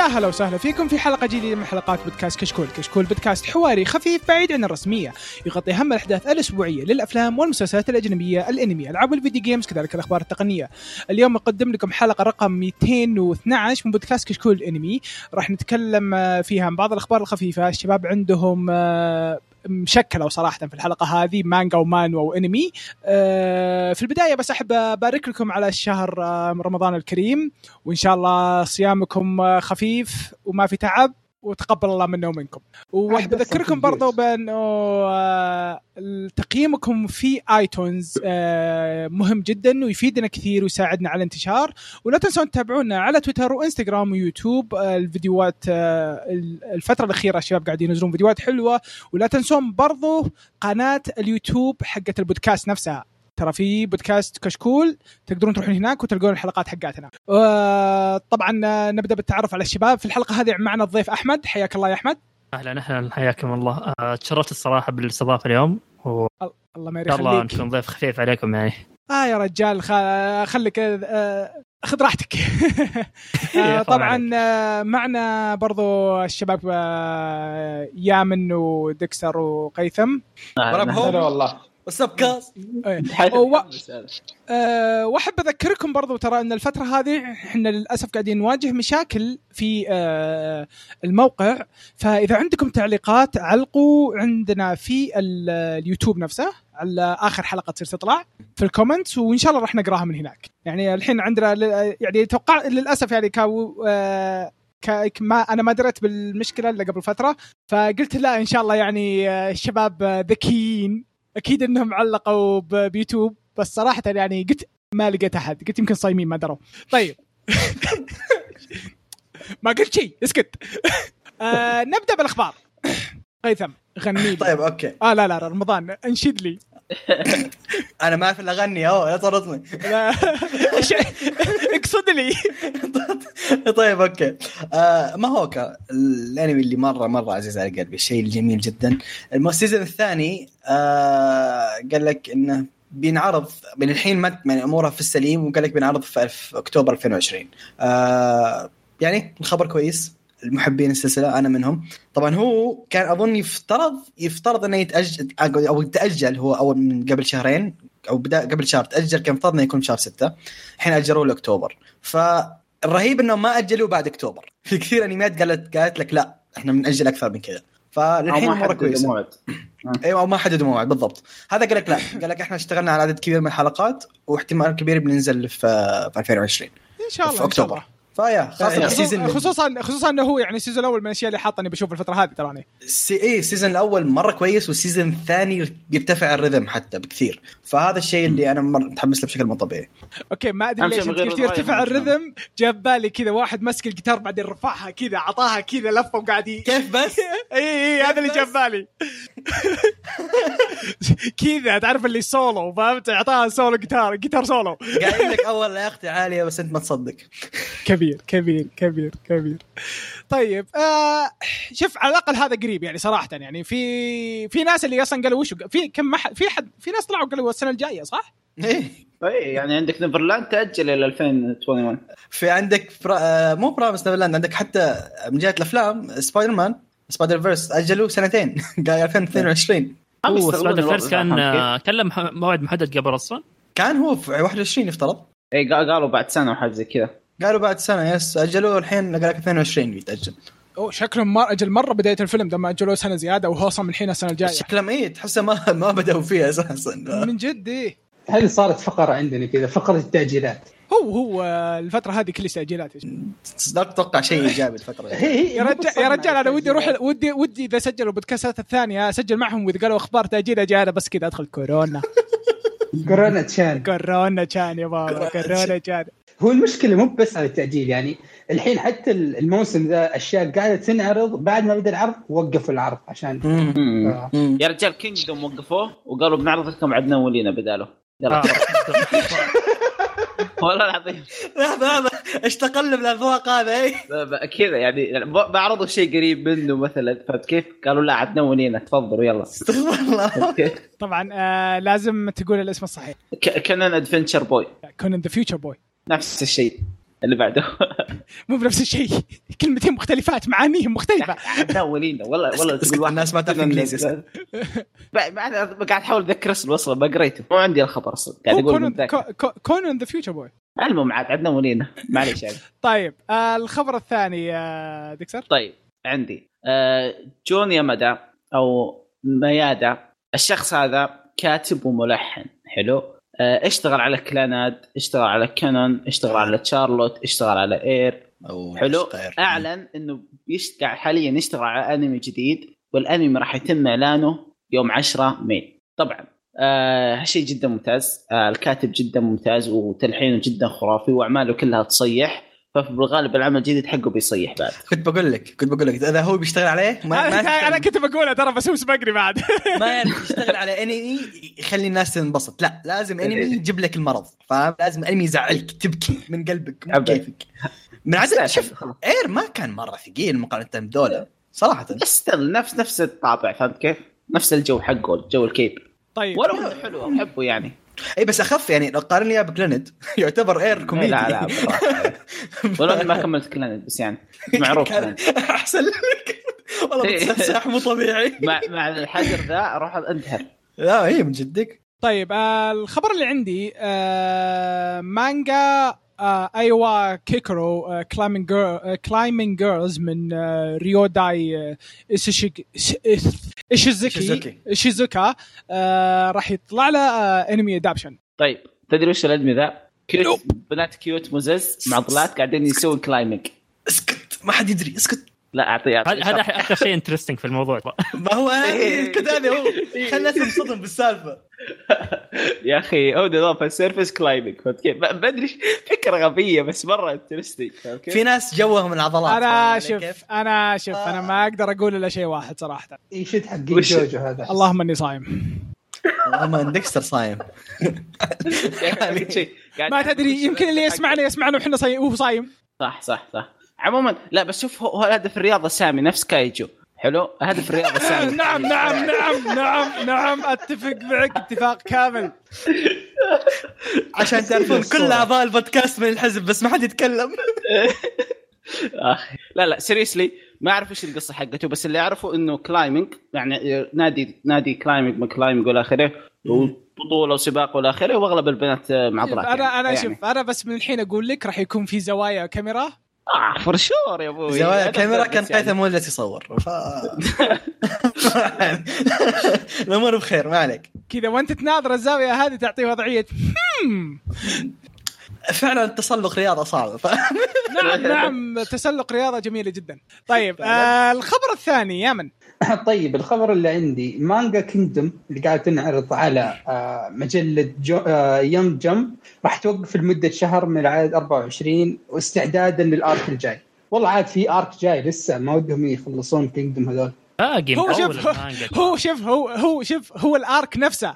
يا هلا وسهلا فيكم في حلقة جديدة من حلقات بودكاست كشكول، كشكول بودكاست حواري خفيف بعيد عن الرسمية، يغطي أهم الأحداث الأسبوعية للأفلام والمسلسلات الأجنبية، الأنمي، ألعاب ال video games، كذلك الأخبار التقنية. اليوم نقدم لكم حلقة رقم 212 من بودكاست كشكول الأنمي، راح نتكلم آه، فيها عن بعض الأخبار الخفيفة، الشباب عندهم آه، مشكلوا صراحة في الحلقة هذه مانجا ومانهوا وانمي أه في البداية بس أحب أبارك لكم على الشهر آه، رمضان الكريم. وإن شاء الله صيامكم آه، خفيف وما في تعب. وتقبل الله منا ومنكم. في برضو. بأنه آه، تقييمكم في آيتونز آه، مهم جدا ويفيدنا كثير ويساعدنا على الانتشار. ولا تنسون تتابعونا على تويتر وإنستغرام ويوتيوب. آه، الفيديوهات الفترة الأخيرة الشباب قاعدين ينزلون فيديوهات حلوة. ولا تنسون برضو قناة اليوتيوب حقت البودكاست نفسها. ترى في بودكاست كشكول تقدرون تروحون هناك وتلقون الحلقات حقاتنا. آه، طبعا آه، نبدأ بالتعرف على الشباب. في الحلقة هذه معنا الضيف أحمد. حياك الله يا أحمد. أهلا أهلا. حياكم الله. آه، تشرفت الصراحة بالاستضافة اليوم. وان الله ما شاء الله يخليك. نكون ضيف خفيف عليكم يعني. آه يا رجال خ- خليك آه، خذ راحتك. آه، طبعا. آه، معنا برضو الشباب يامن ودكسر وقيثم. مرحبا والله. what's up guys و- أه وأحب أذكركم برضو ترى إن الفترة هذه إحنا للأسف قاعدين نواجه مشاكل في أه الموقع. فإذا عندكم تعليقات علقوا عندنا في ال- اليوتيوب نفسه. على آخر حلقة تصير تطلع في ال comments وإن شاء الله راح نقراها من هناك. يعني الحين عندنا يعني توقع للأسف يعني كاو ك- ما أنا ما دريت بالمشكلة إلا قبل فترة. فقلت لا إن شاء الله يعني آه، الشباب آه، ذكيين أكيد إنهم علقوا بيوتيوب بس صراحة يعني قلت ما لقيت أحد قلت يمكن صايمين ما دروا. طيب. ما قلت شيء اسكت. آه نبدأ بالأخبار. قيثم غني لي. طيب أوكي. آه لا لا رمضان انشد لي. أنا ما اعرف إلا اغني أوه لا. إيش- اقصد لي. طيب okay. آه ما هو الأنمي اللي مرة مرة عزيز على قلبي شيء جميل جدا. ال season الثاني آه قال لك إنه بينعرض من الحين ما يعني امورها في السليم وقال لك بينعرض في, أكتوبر 2020 آه يعني الخبر كويس المحبين السلسلة أنا منهم. طبعا هو كان أظن يفترض يفترض إنه يتاجل أو يتاجل هو أول من قبل شهرين أو بدا قبل شهر تأجل كان افترض إنه يكون شهر ستة. الحين أجلوه لأكتوبر. فالرهيب انهم ما اجلوه بعد أكتوبر. في كثير انميات قالت قالت لك لا إحنا بنأجل أكثر من كذا. فالحين مرة كويسة. موعد. أيوه ما حددوا موعد بالضبط. هذا قال لك لا. قال لك إحنا اشتغلنا على عدد كبير من الحلقات واحتمال كبير بننزل في في 2020 إن شاء الله في أكتوبر. الله. فيا خاصة يعني ال season خصوصا خصوصا إنه هو يعني ال season الأول من الأشياء اللي حاطني بشوف الفترة هذه تراني. السي... إيه ال season الأول مرة كويس وال season الثاني بيرتفع ال rhythm حتى بكثير. فهذا الشيء اللي أنا مرة متحمس له بشكل مو طبيعي. okay ما أدري ليش قلت يرتفع ال rhythm جاب بالي كذا واحد مسك الجيتار بعدين رفعها كذا عطاها كذا لفه وقاعد ي- كيف بس؟ اي اي هذا اللي جاب بالي. كذا تعرف اللي سولو فهمت؟ اعطاها سولو جيتار جيتار سولو قايل لك أول لا أختي عالية بس أنت ما تصدق. كبير. كبير كبير كبير طيب آه شوف على الأقل هذا قريب يعني صراحة يعني. في في ناس اللي أصلا قالوا وش في كم ما حد- في حد في ناس طلعوا قالوا السنة الجاية صح؟ إيه. اي يعني عندك Neverland تأجل إلى 2021 في عندك برا... آه، مو Promised Neverland عندك حتى من جهة الأفلام Spider-Man Spider-Verse اجلوا سنتين قال 2022 هو Spider-Verse كان كان له مح- موعد محدد قبل أصلا؟ كان هو في 21 يفترض. اي قا- قالوا بعد سنة وحاجة زي كذا. قالوا بعد سنة yes أجلوه الحين قال لك 22 بيتاجل شكلهم مر أجل مرة بداية الفيلم لما أجلوه سنة زيادة وهو أصلا من الحين السنة الجاية. شكلهم إيه تحسه ما ما بدأوا فيها أساسا. من جد إيه. هذه صارت فقرة عندنا كذا فقرة التأجيلات. هو هو الفترة هذه كل تأجيلات. لا تتوقع شيء إيجابي الفترة دي. هي هي يا رجال يا رجال أنا ودي أروح ودي ودي إذا سجلوا بودكاستات الثانية أسجل معهم وإذا قالوا أخبار تأجيل أجي أنا بس كذا أدخل كورونا. كورونا تشان كورونا كان يا بابا كورونا كان. هو المشكلة مو بس على التأجيل يعني الحين حتى الموسم ذا أشياء قاعدة تنعرض بعد ما بدأ العرض وقفوا العرض عشان. آه. يا رجال Kingdom وقفوه وقالوا بنعرض لكم عدنان ولينا بداله. والله العظيم. لحظة لحظة. إيش تقلب الاذواق هذا ب- ب- كذا يعني ب- بعرضوا شيء قريب منه مثلا. فهمت كيف؟ قالوا لا عدنان ولينا تفضلوا يلا. استغفر الله؟ طبعا آه لازم تقول الاسم الصحيح. ك- كونان adventure boy كونان the future boy نفس الشيء. اللي بعده. مو بنفس الشيء. كلمتين مختلفات معانيهم مختلفة. عدنان ولينا. والله والله تقول واحد الناس ما تعرف إنجليزي. بعد بعد قاعد أحاول اتذكر اسمه أصلا ما قريته. مو عندي الخبر أصلا. قاعد أقول كونان متذكر. كو- كونان the future boy. المهم عاد عدنان ولينا. معليش يعني. طيب آه الخبر الثاني دكتور طيب عندي. آه جون يامادا أو ميادا الشخص هذا كاتب وملحن. حلو. اشتغل على كلاناد اشتغل على كانون اشتغل على تشارلوت اشتغل على إير. أو حلو. أعلن إنه قاعد حاليا يشتغل على أنمي جديد والأنمي راح يتم إعلانه يوم 10 ماي. طبعا آه شيء جدا ممتاز. آه الكاتب جدا ممتاز وتلحينه جدا خرافي وأعماله كلها تصيح. فبالغالب العمل الجديد حقه بيصيح بعد. كنت بقول لك كنت بقول لك إذا هو بيشتغل عليه ما أنا, ما أنا كنت بقولها ترى بس هو سبقني بعد. ما يعرف يشتغل على انمي يخلي الناس تنبسط. لا لازم انمي يجيب لك المرض فاهم؟ لازم انمي يزعلك تبكي من قلبك مو أبد. كيفك. من عدد شوف إير ما كان مرة ثقيل مقارنة بدوله صراحة. بس نفس نفس الطابع فهمت كيف؟ نفس الجو حقه جو ال Key. طيب. ولو انه حلو أحبه يعني. اي بس أخف يعني لو قارن لي بكلاناد يعتبر اير كوميدي. لا لا إني ما كملت كلاناد بس يعني معروف. أحسن لك. والله إيه. بتسحسح مو طبيعي. مع مع الحجر ذا أروح انتحر لا هي من جدك. طيب آه الخبر اللي عندي آه مانجا آه إيوا كاكيرو آه climbing gir- آه climbing girls من آه ريوداي آه ايشيزوكي إيشيزوكي. ايشيزوكا آه راح يطلع له آه anime adaptation طيب تدري وش الأنمي ذا؟ cute بنات cute مزز معضلات قاعدين يسوون climbing اسكت ما حد يدري اسكت لا اعطي أعطي هذا أكثر شيء interesting في الموضوع. ما هو اسكت هذا هو. خلنا الناس تنصدم بالسالفة. يا أخي هو نظام ال surface climbing فهمت كيف؟ ما ادري فكرة غبية بس مرة interesting؟ في ناس جوهم العضلات. أنا شوف؟ أنا شوف أنا ما أقدر أقول إلا شيء واحد صراحة. يشد حق جوجو هذا؟ اللهم إني صايم. والله ديكستر صايم. شيء قاعد ما تدري يمكن اللي يسمعنا يسمعنا وحنا صايم وهو صايم. صح صح صح. عموما لا بس شوف هو, هدف الرياضة سامي نفس كايجو. حلو؟ هدف الرياضة سامي. نعم نعم نعم نعم نعم أتفق معك اتفاق كامل. عشان تعرفون كل أعضاء البودكاست من الحزب بس ما حد يتكلم. أخي لا لا seriously ما أعرف إيش القصة حقته بس اللي أعرفه إنه climbing يعني نادي نادي climbing ما climbing والى آخره وبطولة وسباق والى آخره وأغلب البنات معضلات أنا أنا يعني. شوف أنا بس من الحين أقول لك راح يكون في زوايا كاميرا آه for sure يا أبوي زوايا الكاميرا كان. قيثم ولد يصور ف الأمور بخير ما عليك. كذا وأنت تناظر الزاوية هذه تعطيه وضعية. هم. فعلا التسلق رياضة صعبة ف... نعم نعم تسلق رياضة جميلة جدا. طيب آه الخبر الثاني يا من؟ طيب الخبر اللي عندي مانجا Kingdom اللي قاعد تنعرض على آه، مجلة جو آه، يونج جمب راح توقف لمدة شهر من العدد 24 واستعدادا لل arc الجاي. والله عاد في arc جاي لسه ما ودهم يخلصون Kingdom هذول. باقي هو مطول شوف هو شوف هو هو شوف هو ال arc نفسه.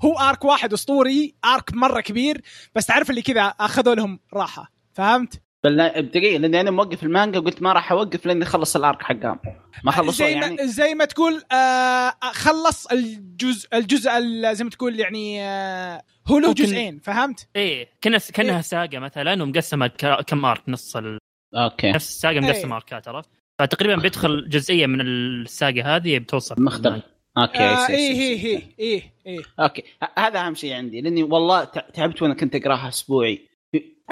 هو arc واحد أسطوري arc مرة كبير بس تعرف اللي كذا أخذوا لهم راحة. فهمت؟ بل دقيقة لأني أنا موقف المانجا قلت ما راح أوقف لأني اخلص ال arc حقهم. ما خلصوه زي يعني. ما زي ما تقول آه خلص الجزء الجزء ال- زي ما تقول يعني آه هو له جزئين فهمت؟ إيه كنا كانها إيه. ساقة مثلا ومقسمة ك- كم أرك؟ نص ال... أوكي. نفس الساقة إيه. مقسمة أركات عرفت؟ فتقريبا بيدخل جزئية من الساقة هذه بتوصل مختلف. أوكي آه إيه إيه سي. إيه إيه أوكي هذا أهم شيء عندي لأني والله تع- تعبت وأنا كنت أقراها أسبوعي.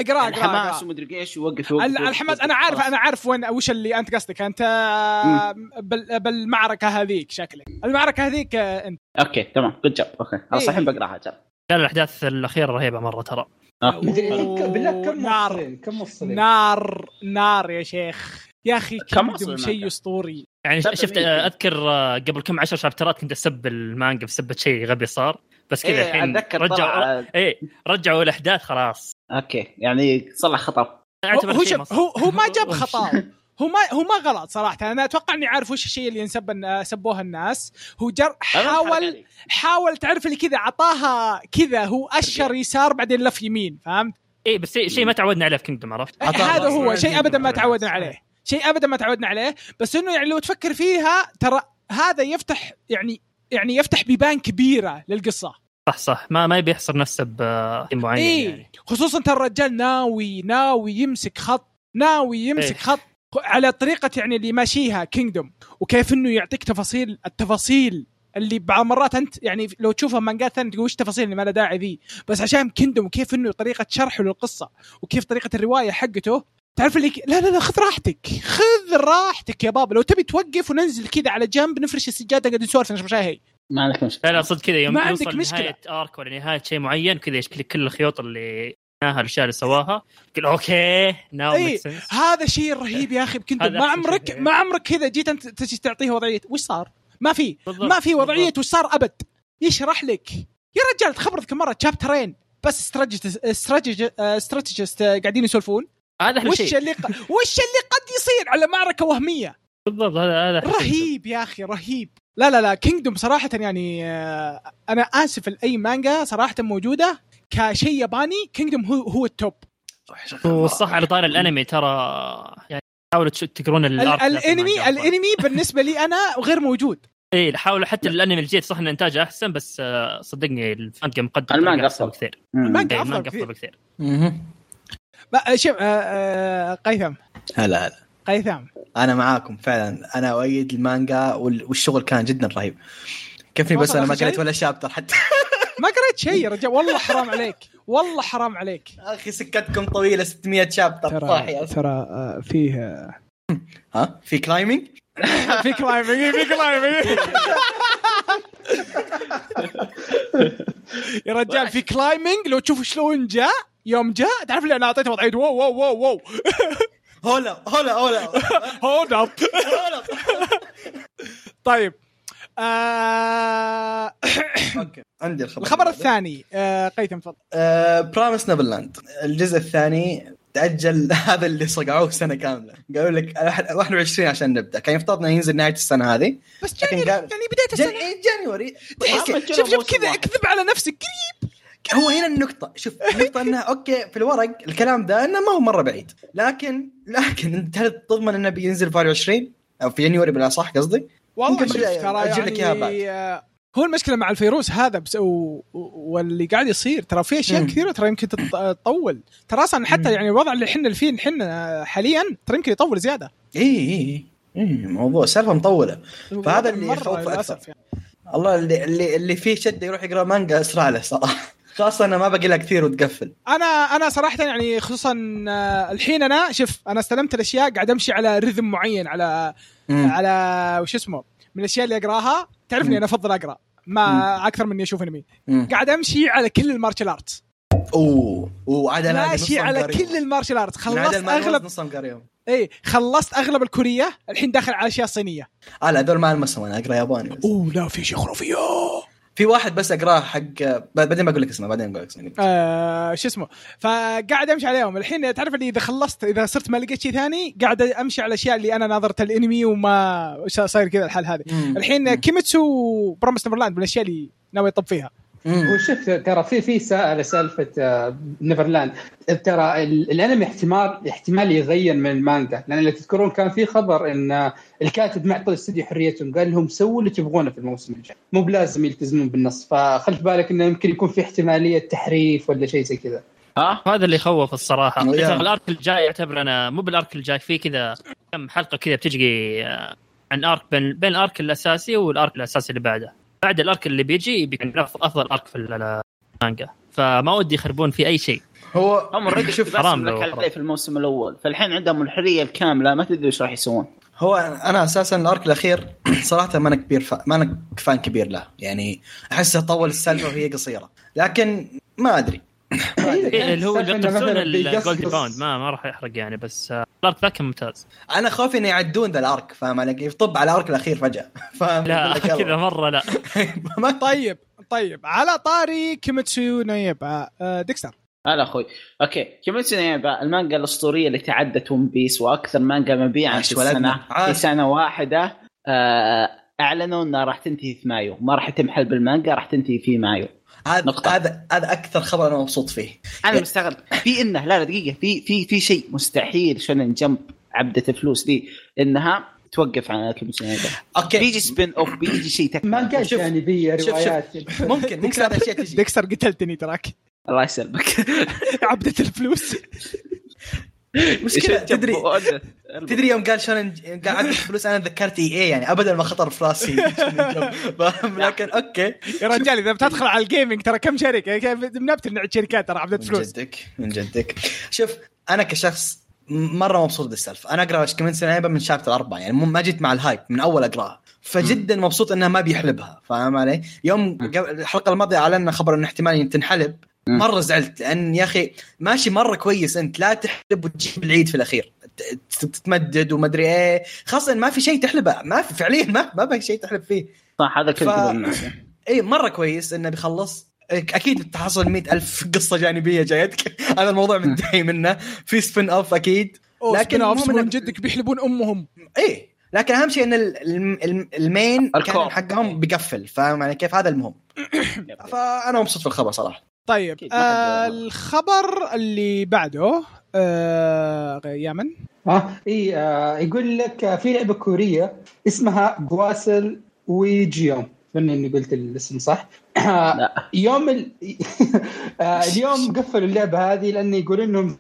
أقرأ يعني أقرأ حماس اقرا ومدري إيش ووقف ووقف ال- ووقف الحماس. أنا عارف خلاص. أنا عارف وين وش اللي أنت قصدك. أنت آه، بال بالمعركة هذيك شكلك. المعركة هذيك آه، أنت. أوكي تمام. جود جاب أوكي. خلاص إيه. الحين بقراها جاب. كان الأحداث الأخيرة رهيبة مرة ترى. مدري أوه، بالله كم نار. كم موصلين نار نار يا شيخ. يا أخي كم شيء؟ أسطوري. يعني شفت. أذكر آه، قبل كم عشر شابترات كنت أسب المانجا بسبه شيء غبي صار. بس كذا إيه، الحين أتذكر رجعوا إيه رجعوا الأحداث خلاص. أوكي. يعني صلح خطا هو شوف. هو هو ما جاب خطأ. هو ما هو ما غلط صراحة. أنا أتوقع اني عارف وش الشيء اللي ينسب سبوها الناس. هو جر حاول حاول تعرف اللي كذا عطاها كذا هو أشر يسار بعدين لف يمين فهمت؟ إيه بس شيء شيء ما تعودنا عليه في كينجدوم عرفت؟ هذا هو. شيء ابدا ما تعودنا عليه. شيء ابدا ما تعودنا عليه. بس إنه يعني لو تفكر فيها ترى هذا يفتح يعني يعني يفتح بيبان كبيرة للقصة. صح صح. ما ما يبي يحصر نفسه بشيء معين إيه يعني. خصوصا ترى الرجال ناوي ناوي يمسك خط ناوي يمسك إيه. خط على طريقة يعني اللي ماشيها Kingdom وكيف إنه يعطيك تفاصيل التفاصيل اللي بعض المرات أنت يعني لو تشوفها مانجات ثانية تقول وش التفاصيل اللي ما لها داعي ذي؟ بس عشان Kingdom وكيف إنه طريقة شرحه للقصة وكيف طريقة الرواية حقته تعرف اللي لا لا لا خذ راحتك. خذ راحتك يا بابا. لو تبي توقف وننزل كذا على جنب نفرش السجادة قاعد نسولف نشرب شاي ما عندك مشكلة لا لا صدق كذا يوم ما يوصل عندك مشكلة. نهاية arc ولا نهاية شيء معين كذا يشكل كل الخيوط اللي ناها الاشياء اللي سواها يقول okay now it make sense هذا شيء رهيب يا أخي هذا ما عمرك. ما عمرك كذا جيت أنت تجي تعطيه وضعية وش صار؟ ما في ما في وضعية. وش صار أبد يشرح لك يا رجال تخبرت كم مرة chapter ين بس strategist strategist قاعدين يسولفون هذا أحلى وش شيء اللي. وش اللي قد يصير على معركة وهمية بالضبط هذا هذا. رهيب يا أخي رهيب لا لا لا Kingdom صراحة يعني آه، أنا آسف لأي مانجا صراحة موجودة كشيء ياباني Kingdom هو هو ال top والصح على طار الأنمي ترى يعني حاولوا تقرون الأنمي الأنمي بالنسبة لي أنا غير موجود. إي حاولوا حتى الأنمي الجديد صح إن إنتاجه أحسن بس آه، صدقني المانجا مقدم المانجا. بكثير. مم. المانجا كثير. أفضل بكثير. شوف آه، قيثم. هلا هلا. قيثم. أنا معاكم فعلا. أنا أؤيد المانجا وال- والشغل كان جدا رهيب. كيفني بس أنا ما قريت؟ ولا شابتر حتى. ما قريت شيء يا رجال. والله حرام عليك. والله حرام عليك. أخي سكتكم طويلة 600 شابتر. طاحي ترى آه، فيه ها؟ في كلايمينج في كلايمنج في كلايمنج يا رجال في كلايمنج لو تشوف شلون جاء يوم جاء تعرف اللي أنا أعطيته وضعيه واو واو واو واو. هولا هولا هولا hold up hold up طيب آه، okay. عندي الخبر الخبر الثاني آه، قيثم تفضل. Promised Neverland الجزء الثاني تأجل هذا اللي صقعوه سنة كاملة. قالوا لك 21 عشان نبدأ. كان يفترض إنه ينزل نهاية السنة هذه. بس January يعني بداية السنة. جن... January okay. شوف شوف كذا. اكذب على نفسك هو هنا النقطة شوف النقطة انها okay في الورق الكلام ده إنه ما هو مرة بعيد لكن لكن أنت هل تضمن إنه بينزل في 21 أو في يناير بالأصح قصدي؟ والله ممكن شوف ترى أجيب لك إياها بعد. يعني آه، هو المشكلة مع الفيروس هذا بس و... واللي قاعد يصير ترى في أشياء. كثيرة ترى يمكن تط- تطول ترى أصلا حتى. يعني الوضع اللي إحنا فيه الحين حاليا ترى يمكن يطول زيادة اي اي اي موضوع سالفة مطولة فهذا اللي يخوف أكثر. يعني. الله اللي اللي, اللي فيه شدة يروح يقرأ مانجا أسرع له صراحة خاصة إنه ما باقي لها كثير وتقفل. أنا أنا صراحة يعني خصوصا آه، الحين أنا شوف أنا استلمت الأشياء قاعد أمشي على رذم معين على مم. على وش اسمه من الأشياء اللي أقراها تعرفني مم. أنا أفضل أقرأ ما أكثر من اني أشوف أنمي. مم. قاعد أمشي على كل المارشال آرتس. أوه أوه عاد أنا ماشي على كل ال martial arts. خلصت اغلب نصهم قاريهم اي خلصت أغلب الكورية الحين داخل على الاشياء الصينيه آه لا هذول ما ألمسهم أنا أقرأ ياباني بس. أوه لا في شيء خرافي في واحد بس أقراه حق بعدين بقول لك اسمه بعدين بقول لك اسمه. آه شو اسمه؟ فقاعد أمشي عليهم. الحين تعرف اللي إذا خلصت إذا صرت ما لقيت شيء ثاني قاعد أمشي على الاشياء اللي أنا ناظرت الانمي وما صاير كذا الحال هذه. الحين كيميتسو Promised Neverland من الأشياء اللي ناوي يطب فيها. وشوف ترى في في سائله سالفة آه، Neverland. ترى ال- الانمي احتمال احتمال يغير من المانجا. لأن اللي تذكرون كان في خبر إن آه، الكاتب معطي الاستوديو حريتهم قال لهم سووا اللي تبغونه في الموسم الجاي. مو بلازم يلتزمون بالنص. فخلي في بالك إنه يمكن يكون في احتمالية تحريف ولا شيء زي كذا. ها؟ هذا اللي يخوف الصراحة. ال arc الجاي يعتبر أنا مو بال arc الجاي في كذا كم حلقة كذا بتجي آه، عن arc بين بين ال arc الأساسي وال arc الأساسي اللي بعده. بعد ال arc اللي بيجي بيكون أفضل arc في المانجا. فما ودي يخربون فيه أي شيء. هو هم already شوف حرام لك. عليه في الموسم الأول. فالحين عندهم الحرية الكاملة ما تدري إيش راح يسوون. هو أنا أساسا ال arc الأخير صراحة ما أنا كبير فا... ما أنا fan كبير له. يعني أحسه طول السالفة وهي قصيرة. لكن ما أدري. اللي هو السالفة إنه بيقتبسون مثلاً ال Goldy Pond ما ما راح يحرق يعني بس ال arc ذا كان ممتاز. أنا خوفي إنه يعدون ذا ال arc فاهم علي؟ كيف؟ طب على ال arc الأخير فجأة. فاهم؟ لا. كذا مرة لا. ما طيب طيب على طاري كيميتسو نو يايبا آه ديكستر. هلا أخوي. أوكي كيميتسو نو يايبا المانجا الأسطورية اللي تعدت One Piece وأكثر مانجا مبيعا في. السنة. في سنة واحدة آه أعلنوا إنها راح تنتهي في مايو. ما راح يتم بالمانجا راح تنتهي في مايو. هذا. هذا هذا أكثر خبر أنا مبسوط فيه. أنا مستغرب. في انه لا لا دقيقة. في في في شيء مستحيل شونن جمب عبدة الفلوس دي إنها توقف عن كيميتسو أوكي. بيجي سبين اوف بيجي شيء تكمل. ما قال شوف- جانبيه شوف- شوف. روايات. ممكن ممكن هذا الشيء تجي. ديكستر قتلتني تراك. الله يسلمك. عبدة الفلوس. مشكلة تدري تدري يوم قال شلون قال عدد فلوس أنا تذكرت إي اي يعني ابدا ما خطر في راسي. فاهم لكن okay. يا رجال إذا بتدخل على ال gaming ترى كم شركة؟ بنبدأ نعد شركات ترى عبدة من فلوس جدك من جدك. شوف أنا كشخص مرة مبسوط بالسالفة. أنا أقرأ كمان Yaiba من chapter أربعة يعني. مو- ما جيت مع ال hype من أول أقرأها. فجدا مبسوط انها ما بيحلبها فاهم علي؟ يوم الحلقة الماضية اعلنا خبر إن احتمال تنحلب. مرة زعلت لأن يا أخي ماشي مرة كويس أنت لا تحلب وتجيب العيد في الأخير. ت- ت- تتمدد ومدري إيه. خاصة ما في شيء تحلبه ما في فعليا ما ما في شيء تحلب فيه. صح هذا كل ف- إي مرة كويس إنه بيخلص. أكيد تحصل مئة ألف قصة جانبية جايتك هذا الموضوع منتهي منه. في spin-off أكيد. لكن اوف من إن- جدك بيحلبون أمهم. إيه لكن أهم شيء إن ال- الم- الم- ال main. كان حقهم بيقفل. فاهم يعني كيف؟ هذا المهم. فأنا مبسوط في الخبر صراحة. طيب آه الخبر اللي بعده آه يمن آه إي آه يقول لك آه، في لعبة كورية اسمها جواسل ويجيوم. اتمنى إني قلت الاسم صح؟ لا. يوم ال... آه اليوم قفلوا اللعبة هذه لأن يقولون إنهم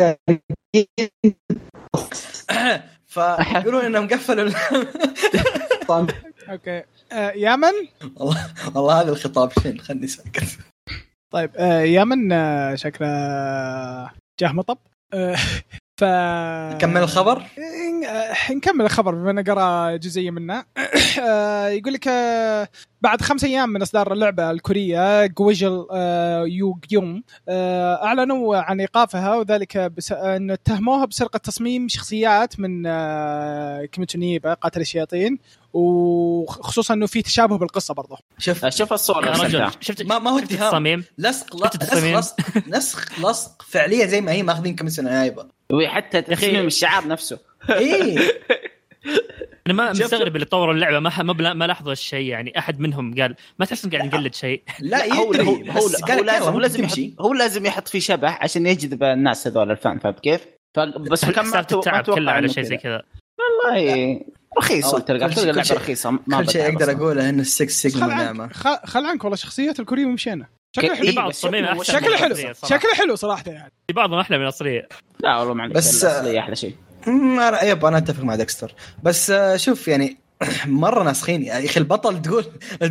فيقولون إنهم قفلوا ال- أوكي. آه يمن والله والله هذا الخطاب شين خلني ساكت طيب آه يمن آه شكله جاه مطب. آه ف كمل الخبر؟ نكمل الخبر بما أنه قرأ جزئية منه. آه، يقول لك آه، بعد خمس أيام من إصدار اللعبة الكورية جويجل آه، يو جيوم أعلنوا عن إيقافها وذلك بس انه اتهموها بسرقة تصميم شخصيات من آه، Kimetsu no Yaiba قاتل الشياطين وخصوصا إنه في تشابه بالقصة برضه. شوف شوف الصور يا رجل. شفت ما ما هو اتهام. لصق لصق؟ لصق نسخ لصق فعليا زي ما هي ماخذين كم نايبه وحتى تصميم الشعار نفسه. إيه. أنا ما مستغرب اللي طوروا اللعبة ما ما بلا- ما لاحظوا الشيء يعني أحد منهم قال ما تحس قاعد نقلد شيء؟ لا هو يدري هو هو, هو لك لازم هو لازم يحط هو لازم يحط فيه شبح عشان يجذب الناس هذول الفان فاهم كيف؟ بس كم التعب كله على شيء زي كذا. والله رخيص أوه، تلقى كل رخيصة ما كل شيء أقدر. أقوله ان السكس سيجما خل عنك نعمة. خل- عنك والله شخصيات الكوريه ومشينا شكله إيه، حلو. في بعض التصاميم شكله- أحسن شكله من حلو. شكله حلو صراحة يعني. في بعضهم أحلى من الأصلية. لا والله ما عندك بس- الأصلية أحلى شيء. ما أنا أتفق مع ديكستر. بس آه، شوف يعني مرة ناسخين. يا أخي البطل تقول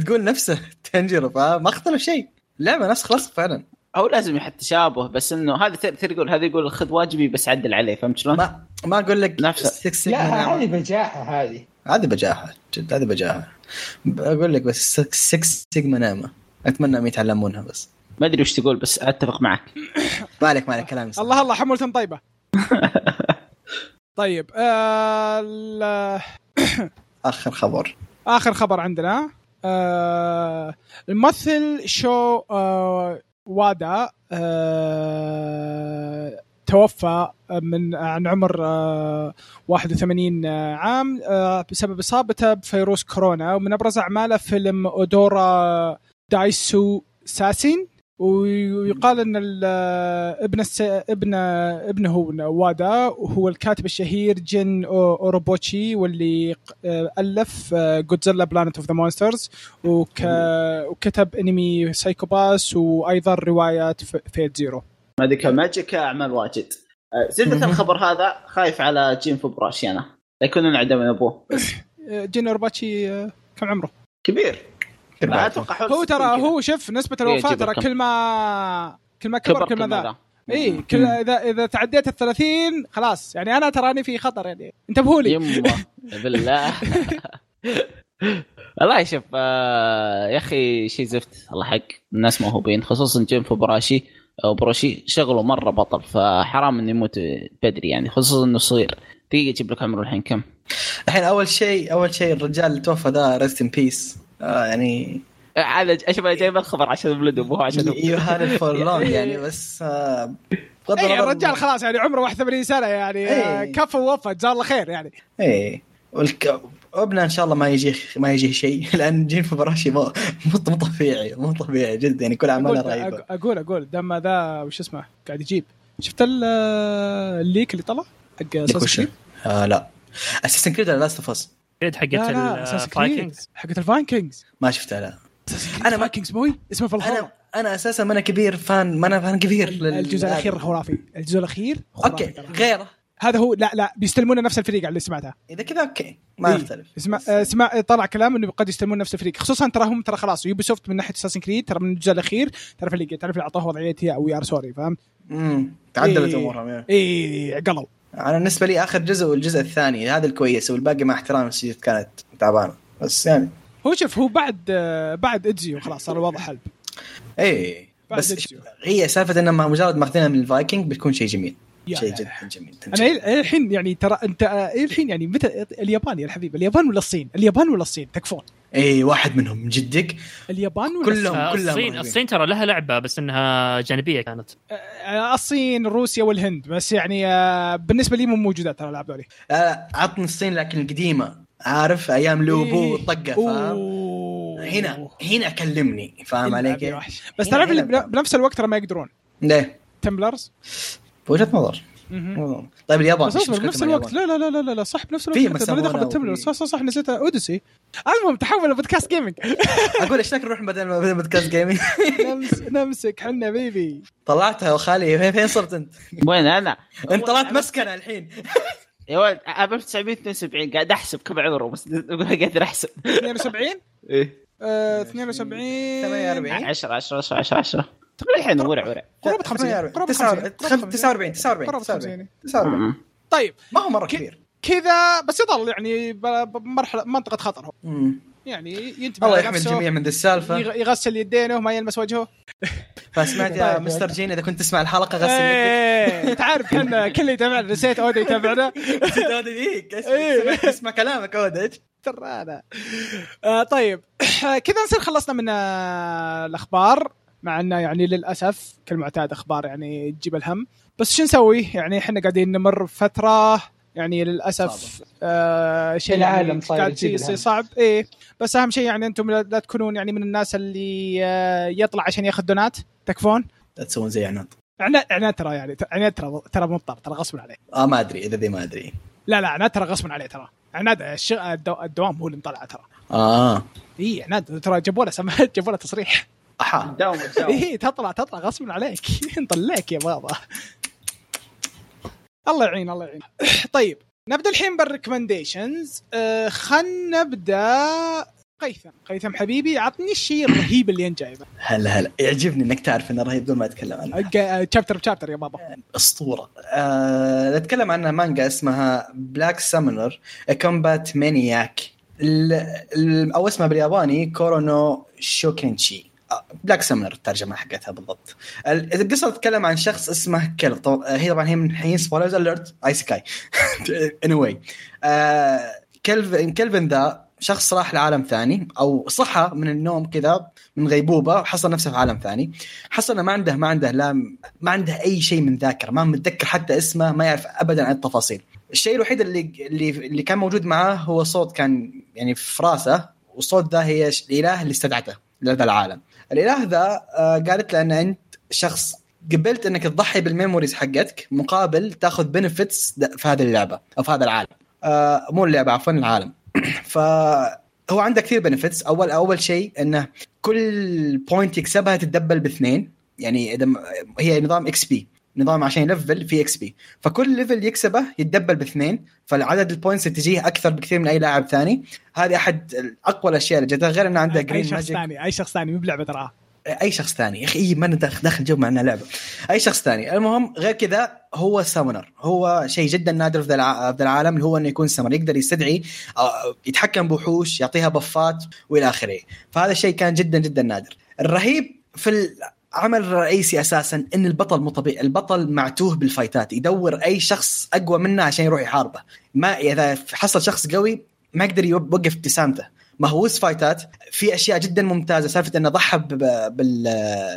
تقول نفسه تنجر فما اختلف شيء. لعبة نسخ لصق فعلا. هو لازم يحط تشابه بس إنه هذا تقدر تقول هذا يقول خذ واجبي بس عدل عليه فهمت شلون؟ ما ما أقول لك نفسه. السكس سيجما لا. هذه بجاحة هذه. هذه بجاحة جد هذه بجاحة. أقول لك بس السكس سيجما نعمه أتمنى انهم يتعلمونها بس. ما أدري وش تقول بس أتفق معك. ما عليك ما عليك كلام صح. الله الله حمولة طيبة. طيب آه ال- آخر خبر. آخر خبر عندنا آه الممثل شو آه وادا آه توفى من عن عمر آه 81 عام بسبب إصابته بفيروس كورونا ومن أبرز أعماله فيلم أودورا دايسو ساسين ويقال إن ابن الس... ابن ابنه وادا هو الكاتب الشهير جين أوروبوتشي واللي ألف Godzilla Planet of the Monsters وكتب أنمي Psycho-Pass وأيضا روايه Fate/Zero ما أدري Madoka Magica أعمال واجد. آه، زبده الخبر هذا خايف على جين أوروبوتشي أنا لا يكون انعدى من ابوه جين أوروبوتشي آه، كم عمره؟ كبير. أتوقع هو 60 ترى. هو شوف نسبة الوفاة ترى. كل ما كل ما كبر كل ما ذا. اي كل اذا إذا تعديت ال 30 خلاص. يعني أنا تراني في خطر يعني. انتبهوا لي. يمه بالله. والله شوف آه يا أخي شيء زفت. الله حق. الناس موهوبين. خصوصا جين فبراشي أوروبوتشي شغله مرة بطل. فحرام إنه يموت بدري يعني. خصوصا إنه صغير. دقيقة يجيب لك عمره الحين. كم؟ الحين أول شيء أول شيء الرجال اللي توفى ذا rest in peace يعني هذا أشوف أنا جايب الخبر عشان ولد ابوه عشان you had for long يعني بس آه، بغض اي النظر- الرجال خلاص يعني عمره 81 سنة يعني آه، إيه. كفى ووفى جزاه الله خير يعني. إيه. والك... وابنه إن شاء الله ما يجي ما يجي شيء لأن جين أوروبوتشي مو مو مو طبيعي مو طبيعي جدا يعني كل أعماله رهيبة. أقول أقول دم ذا وش اسمه قاعد يجيب. شفت ال- ال leak اللي طلع حق leak وش؟ أساس آه لا. Assassin's Creed ولا Last of Us Creed حقت ال Vikings حقت ال Vikings ما شفتها لا. أنا Vikings boy اسمه فالهالا أنا أنا أساسا ما أنا كبير fan ما أنا fan كبير لل- الجزء الأخير خرافي. الجزء الأخير خرافي okay ترى. غيره. هذا هو لا لا بيستلمون نفس الفريق على اللي سمعتها إذا كذا okay. ما إيه. نختلف اسمع اسمع طلع كلام إنه قد يستلمون نفس الفريق. خصوصا ترى هم ترى خلاص Ubisoft من ناحية Assassin's Creed ترى من الجزء الأخير تعرف اللي تعرف اللي اعطوه وضعيه أو we are sorry فهمت؟ امم تعدلت إيه. أمورهم يعني. اي عقلوا أنا بالنسبة لي آخر جزء والجزء الثاني هذا الكويس والباقي مع احترام السيد كانت تعبانة. بس يعني. هو شوف هو بعد بعد Ezio خلاص صار الوضع حلب. إيه. بس. هي سالفة انه مجرد ماخذينها من الفايكنج بتكون شيء جميل. شيء. جدا جميل أنا الحين يعني ترى أنت آه، الحين يعني متى اليابان يا الحبيب اليابان ولا الصين؟ اليابان ولا الصين؟ تكفون إي واحد منهم من جدك اليابان ولا كلهم. الصين؟ آه، كلها الصين. الصين ترى لها لعبة بس إنها جانبية كانت آه، الصين روسيا والهند بس يعني آه، بالنسبة لي مو موجودات ترى الالعاب عطني الصين لكن القديمة عارف أيام لوبو إيه. والطقه فاهم. هنا هنا كلمني فاهم إلا علي أبي كيف؟ وحش. بس تعرف بنفس الوقت ترى ما يقدرون ليه؟ تمبلرز بوجهه نظر. طيب اليابان بس أصبر بنفس الوقت؟ لا لا لا لا لا صح بنفس في الوقت دخل مسمونة بالتمبلرز وفي- صح صح صح نسيتها. أوديسي. المهم تحول لبودكاست جيمنج أقول إيش نروح بدل ما بدل بودكاست جيمنج نمس- نمسك حنا بيبي. طلعتها يا خالي. فين- صرت أنت؟ وين أنا؟ أنت طلعت مسكنة الحين. يا ولد عام 1972 قاعد أحسب كم عمره بس قادر أحسب. 72 إيه. آه، 72 48 10 10 10 10 10 تقريبا الحين ورع ورع. قرابة 50 قرابة 49 50 49 49 قرابة 49 50 49 طيب. ما هو مرة كبير. كذا بس يظل يعني بمرحله منطقة خطر هو. يعني ينتبه الله يحمي الجميع من ذي السالفة. يغ- يغسل يدينه وما يلمس وجهه. فسمعت يا طيب. مستر جين إذا كنت تسمع الحلقة غسل يدك. إيه تعرف كان كل يتابعنا نسيت أودي يتابعنا. أودي ذيك. إيه. اسمع- كلامك أودي. ترى أنا. آه طيب. كذا نصير خلصنا من آه الأخبار. مع إنه يعني للأسف كالمعتاد أخبار يعني تجيب الهم. بس شو نسوي؟ يعني إحنا قاعدين نمر بفتره يعني للأسف آه شيء العالم يعني الهم. صعب. إيه. بس أهم شيء يعني أنتم لا تكونون يعني من الناس اللي آه يطلع عشان ياخذ دونات. تكفون؟ لا تسوون زي عناد. عناد عناد ترى يعني عناد ترى ترى مضطر ترى غصب عليه. آه ما أدري إذا ذي ما أدري. لا لا عناد ترى غصب عليه ترى. عناد الدوام هو اللي مطلع ترى. آه. اي عناد ترى جابوا له. جابوا له تصريح. أحا. داوم داوم. اي تطلع تطلع غصب عليك. نطلعك يا بابا. الله يعين الله يعين. طيب نبدأ الحين بال recommendations آه خلنا نبدأ قيثم. قيثم حبيبي عطني الشيء الرهيب اللي أنت جايبه. هلا هلا يعجبني إنك تعرف إنه رهيب بدون ما أتكلم عنه؟ chapter ب chapter يا بابا. أسطورة. آه نتكلم عنها مانجا اسمها Black Summoner Combat Maniac أو اسمها بالياباني Kuro no Shoukanshi Black Summoner الترجمة حقتها بالضبط. ال- القصة تتكلم عن شخص اسمه كلفن طب- هي طبعا هي من حين spoilers alert isekai anyway كلفن كلفن ذا شخص راح لعالم ثاني أو صحى من النوم كذا من غيبوبة وحصل نفسه في عالم ثاني. حصل إنه ما عنده ما عنده لا ما عنده أي شيء من ذاكرة ما متذكر حتى اسمه ما يعرف ابدا عن التفاصيل. الشيء الوحيد اللي اللي اللي كان موجود معاه هو صوت كان يعني في راسه والصوت ذا هي الاله اللي استدعته لهذا العالم. الإله ذا آه، قالت له أن أنت شخص قبلت أنك تضحي بال memories حقتك مقابل تأخذ benefits في هذه اللعبة أو في هذا العالم. آه، مو اللعبة عفوا العالم. فهو عنده كثير benefits أول أول شيء أنه كل point يكسبها تتدبل باثنين. يعني إذا هي نظام XP نظام عشان يلفل في XP فكل level يكسبه يتدبل باثنين فالعدد ال points اللي تجيه أكثر بكثير من أي لاعب ثاني. هذه أحد اقوى الأشياء اللي جتها غير إنه عنده أي green شخص magic ثاني أي شخص ثاني مو بلعبة ترى. أي شخص ثاني. يا أخي إيه ما داخل جو معنا لعبة. أي شخص ثاني. المهم غير كذا هو summoner هو شيء جدا نادر في ذا الع- في ذا العالم اللي هو إنه يكون summoner يقدر يستدعي آه، يتحكم بوحوش يعطيها buff ات وإلى آخره. فهذا الشيء كان جدا جدا نادر. الرهيب في العمل الرئيسي أساسا إن البطل مو طبيعي. البطل معتوه بال fight ات يدور أي شخص أقوى منه عشان يروح يحاربه. ما إذا حصل شخص قوي ما يقدر يوقف ابتسامته. مهووس fight ات في أشياء جدا ممتازة. سالفة إنه ضحى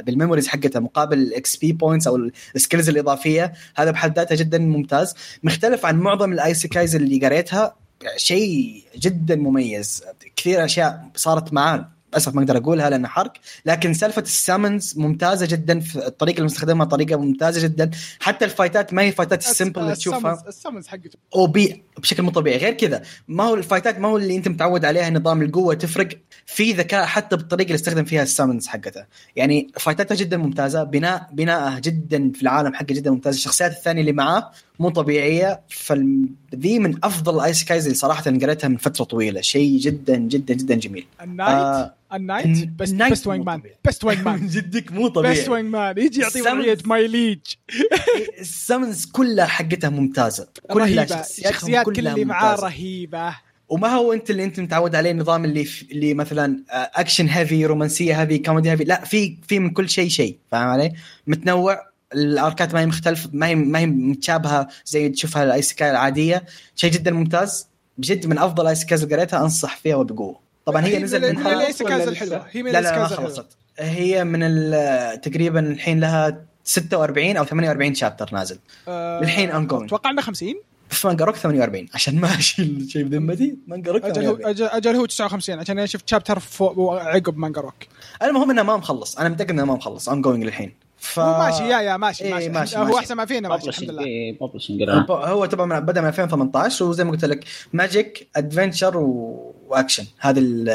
بال memories حقته مقابل ال XP points أو ال skills الإضافية. هذا بحد ذاته جدا ممتاز. مختلف عن معظم ال isekais اللي قريتها شيء جدا مميز. كثير أشياء صارت معاه للأسف ما أقدر أقولها لأنه حرق. لكن سالفة ال summons ممتازة جدا في الطريقة اللي مستخدمها طريقة ممتازة جدا. حتى ال fight ات ما هي fight ات ال simple اللي تشوفها. ال summons حقته. OP بشكل مو طبيعي. غير كذا ما هو ال fight ات ما هو اللي أنت متعود عليها نظام القوة تفرق في ذكاء حتى بالطريقة اللي استخدم فيها ال summons حقته. يعني fight اتها جدا ممتازة بناء بناءه جدا في العالم حقه جدا ممتاز الشخصيات الثانية اللي معاه مو طبيعية فذي من أفضل ال isekais اللي صراحة قريتها من فترة طويلة شيء جدا جدا جدا جميل. ال knight آه، ال knight ال knight best wingman. best wingman جدك مو طبيعي. بست وينج مان يجي يعطي ال summons- وضعيه ماي ليج ال summons كلها حقتها ممتازة. كلها شخصيات كل اللي معاه. رهيبة. وما هو أنت اللي أنت متعود عليه النظام اللي في اللي مثلا آه، أكشن heavy رومانسية heavy كوميدي heavy لا في في من كل شيء شيء فاهم علي؟ متنوع. ال arc ات ما هي مختلف ما هي ما هي متشابهة زي تشوفها ال isekai العادية. شيء جدا ممتاز. بجد من أفضل ال isekais اللي قريتها أنصح فيها وبقوة. طبعا هي نزل من منها ال isekais ولا الحلوه؟ هي من لا لا ما خلصت. هي من تقريبا الحين لها 46 أو 48 chapter نازل. آه، الحين ongoing. أتوقع إنه 50 في Manga Rock 48 عشان ما أشيل شيء بذمتي Manga Rock أجل هو 48 أجل, هو 59 عشان أنا شفت chapter فوق عقب Manga Rock المهم إنه ما مخلص. أنا متأكد إنه ما مخلص. ongoing للحين. ف هو ماشي يا يا ماشي إيه، ماشي, ماشي، هو ماشي. أحسن ما فينا ماشي الحمد لله. publishing publishing هو هو طبعا بدا من 2018 وزي ما قلت لك magic adventure و... وأكشن. هذه ال-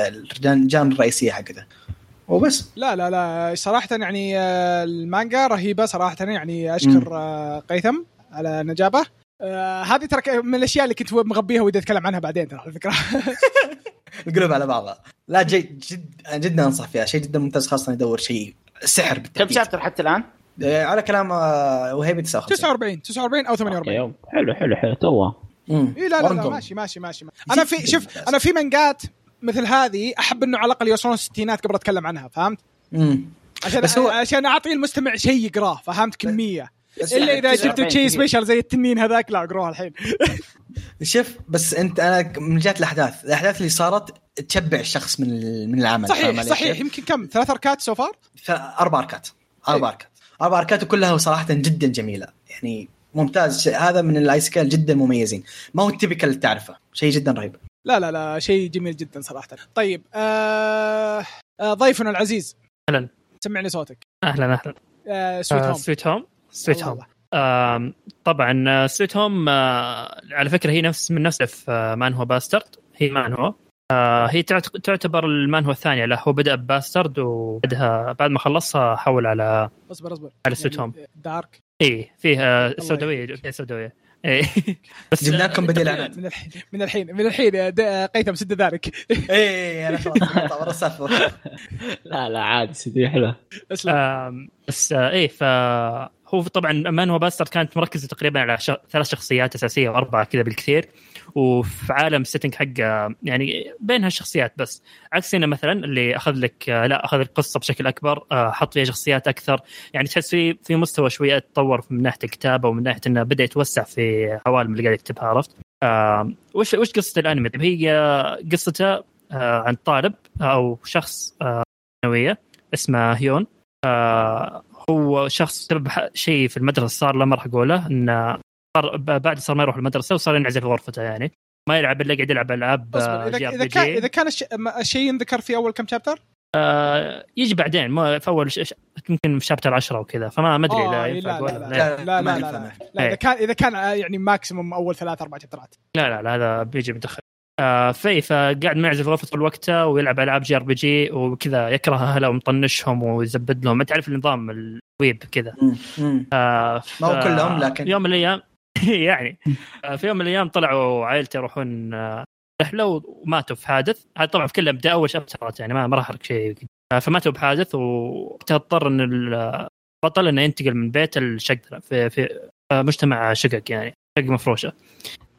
الجان الرئيسية حقته. وبس. لا لا لا صراحة يعني آه، المانجا رهيبة صراحة يعني أشكر آه، قيثم على نجابة. آه، هذه ترى من الأشياء اللي كنت مغبيها ودي أتكلم عنها بعدين ترى على فكرة القلوب على بعضها. لا جد جد جدا أنصح فيها. شيء جدا ممتاز خاصة يدور شيء سحر كم بالتحديد chapter حتى الآن؟ آه، على كلام آه، وهيبي 59 49 49 أو 48 أوكي، حلو حلو حلو تو. إي لا لا, لا. ماشي ماشي ماشي أنا في شوف. أنا في مانجات مثل هذه أحب إنه على الأقل يوصلون الستينات قبل أتكلم عنها فهمت؟ مم. عشان بس هو- عشان أعطي المستمع شيء يقراه فهمت كمية إلا يعني إذا جبتوا شيء. special زي التنين هذاك لا اقروها الحين. شوف بس أنت أنا من جهة الأحداث الأحداث اللي صارت تشبع الشخص من ال- من العمل صحيح صحيح؟ يمكن كم؟ ثلاث أركات سو فار ف- أربع arc ات. أربع arc ات. أربع arc ات وكلها صراحة جدا جميلة. يعني ممتاز. هذا من ال isekai جدا مميزين. ما هو ال typical اللي تعرفه. شيء جدا رهيب. لا لا لا شيء جميل جدا صراحة. طيب آه آه ضيفنا العزيز. أهلا. سمعني صوتك. أهلا أهلا. آه Sweet Home Sweet Home Sweet Home طبعا Sweet Home آه، على فكرة هي نفس من نفس آه، manhwa Bastard هي manhwa. آه، هي تعت- تعتبر ال manhwa الثانية له هو بدأ ب Bastard وبعدها بعد ما خلصها حول على اصبر اصبر. على Sweet Home. يعني dark إي آه، سوداوية. فيها سوداوية. إي. بس جبنا لكم بديل. عناد من الحين من الحين من الحين آه، قيثم سد ذلك. إي أنا خلاص قطع ورا السالفه لا لا عادي سيدي آم، بس آه، إيه فهو طبعا manhwa Bastard كانت مركزة تقريبا على ش... ثلاث شخصيات أساسية واربعه كذا بالكثير وفي عالم ال setting حقه يعني بينها الشخصيات بس عكس هنا مثلا اللي أخذ لك آه، لا أخذ القصة بشكل أكبر آه، حط فيها شخصيات أكثر يعني تحس في في مستوى شوية تطور من ناحية الكتابة ومن ناحية إنه بدأ يتوسع في عوالم اللي قاعد يكتبها عرفت؟ آه، وش وش قصة الأنمي؟ طيب هي آه، قصته آه، عن طالب أو شخص آه، ثانويه اسمه هيون آه، هو شخص سبب شيء في المدرسة صار له ما راح اقوله انه صار ب- بعد صار ما يروح المدرسة وصار ينعزل في غرفته يعني ما يلعب إلا قاعد يلعب ألعاب آه، إذا كان إذا كان الش- ما- الشيء ينذكر في أول كم شابتر آه، يجي بعدين ما في أول يمكن في شابتر 10 وكذا فما ما أدري آه، لا لا لا لا. لا لا لا لا. لا. إذا كان إذا كان آه، يعني ماكسيموم أول ثلاث أربع شابترات لا لا لا هذا بيجي متأخر آه في فقاعد منعزل في غرفته طول وقته ويلعب ألعاب JRPG وكذا يكره اهله ومطنشهم ويزبد لهم. ما تعرف النظام ال weeb كذا. آه ما هو كلهم، لكن- يوم من الأيام يعني آه، في يوم من الأيام طلعوا عائلته يروحون آه، رحلة وماتوا في حادث. هذا طبعا في كله بدأ أول شابترات يعني ما راح أحرق شيء آه، فماتوا بحادث ووقتها اضطر إن البطل إنه ينتقل من بيت الشقق في في آه، مجتمع شقق يعني شقق مفروشة.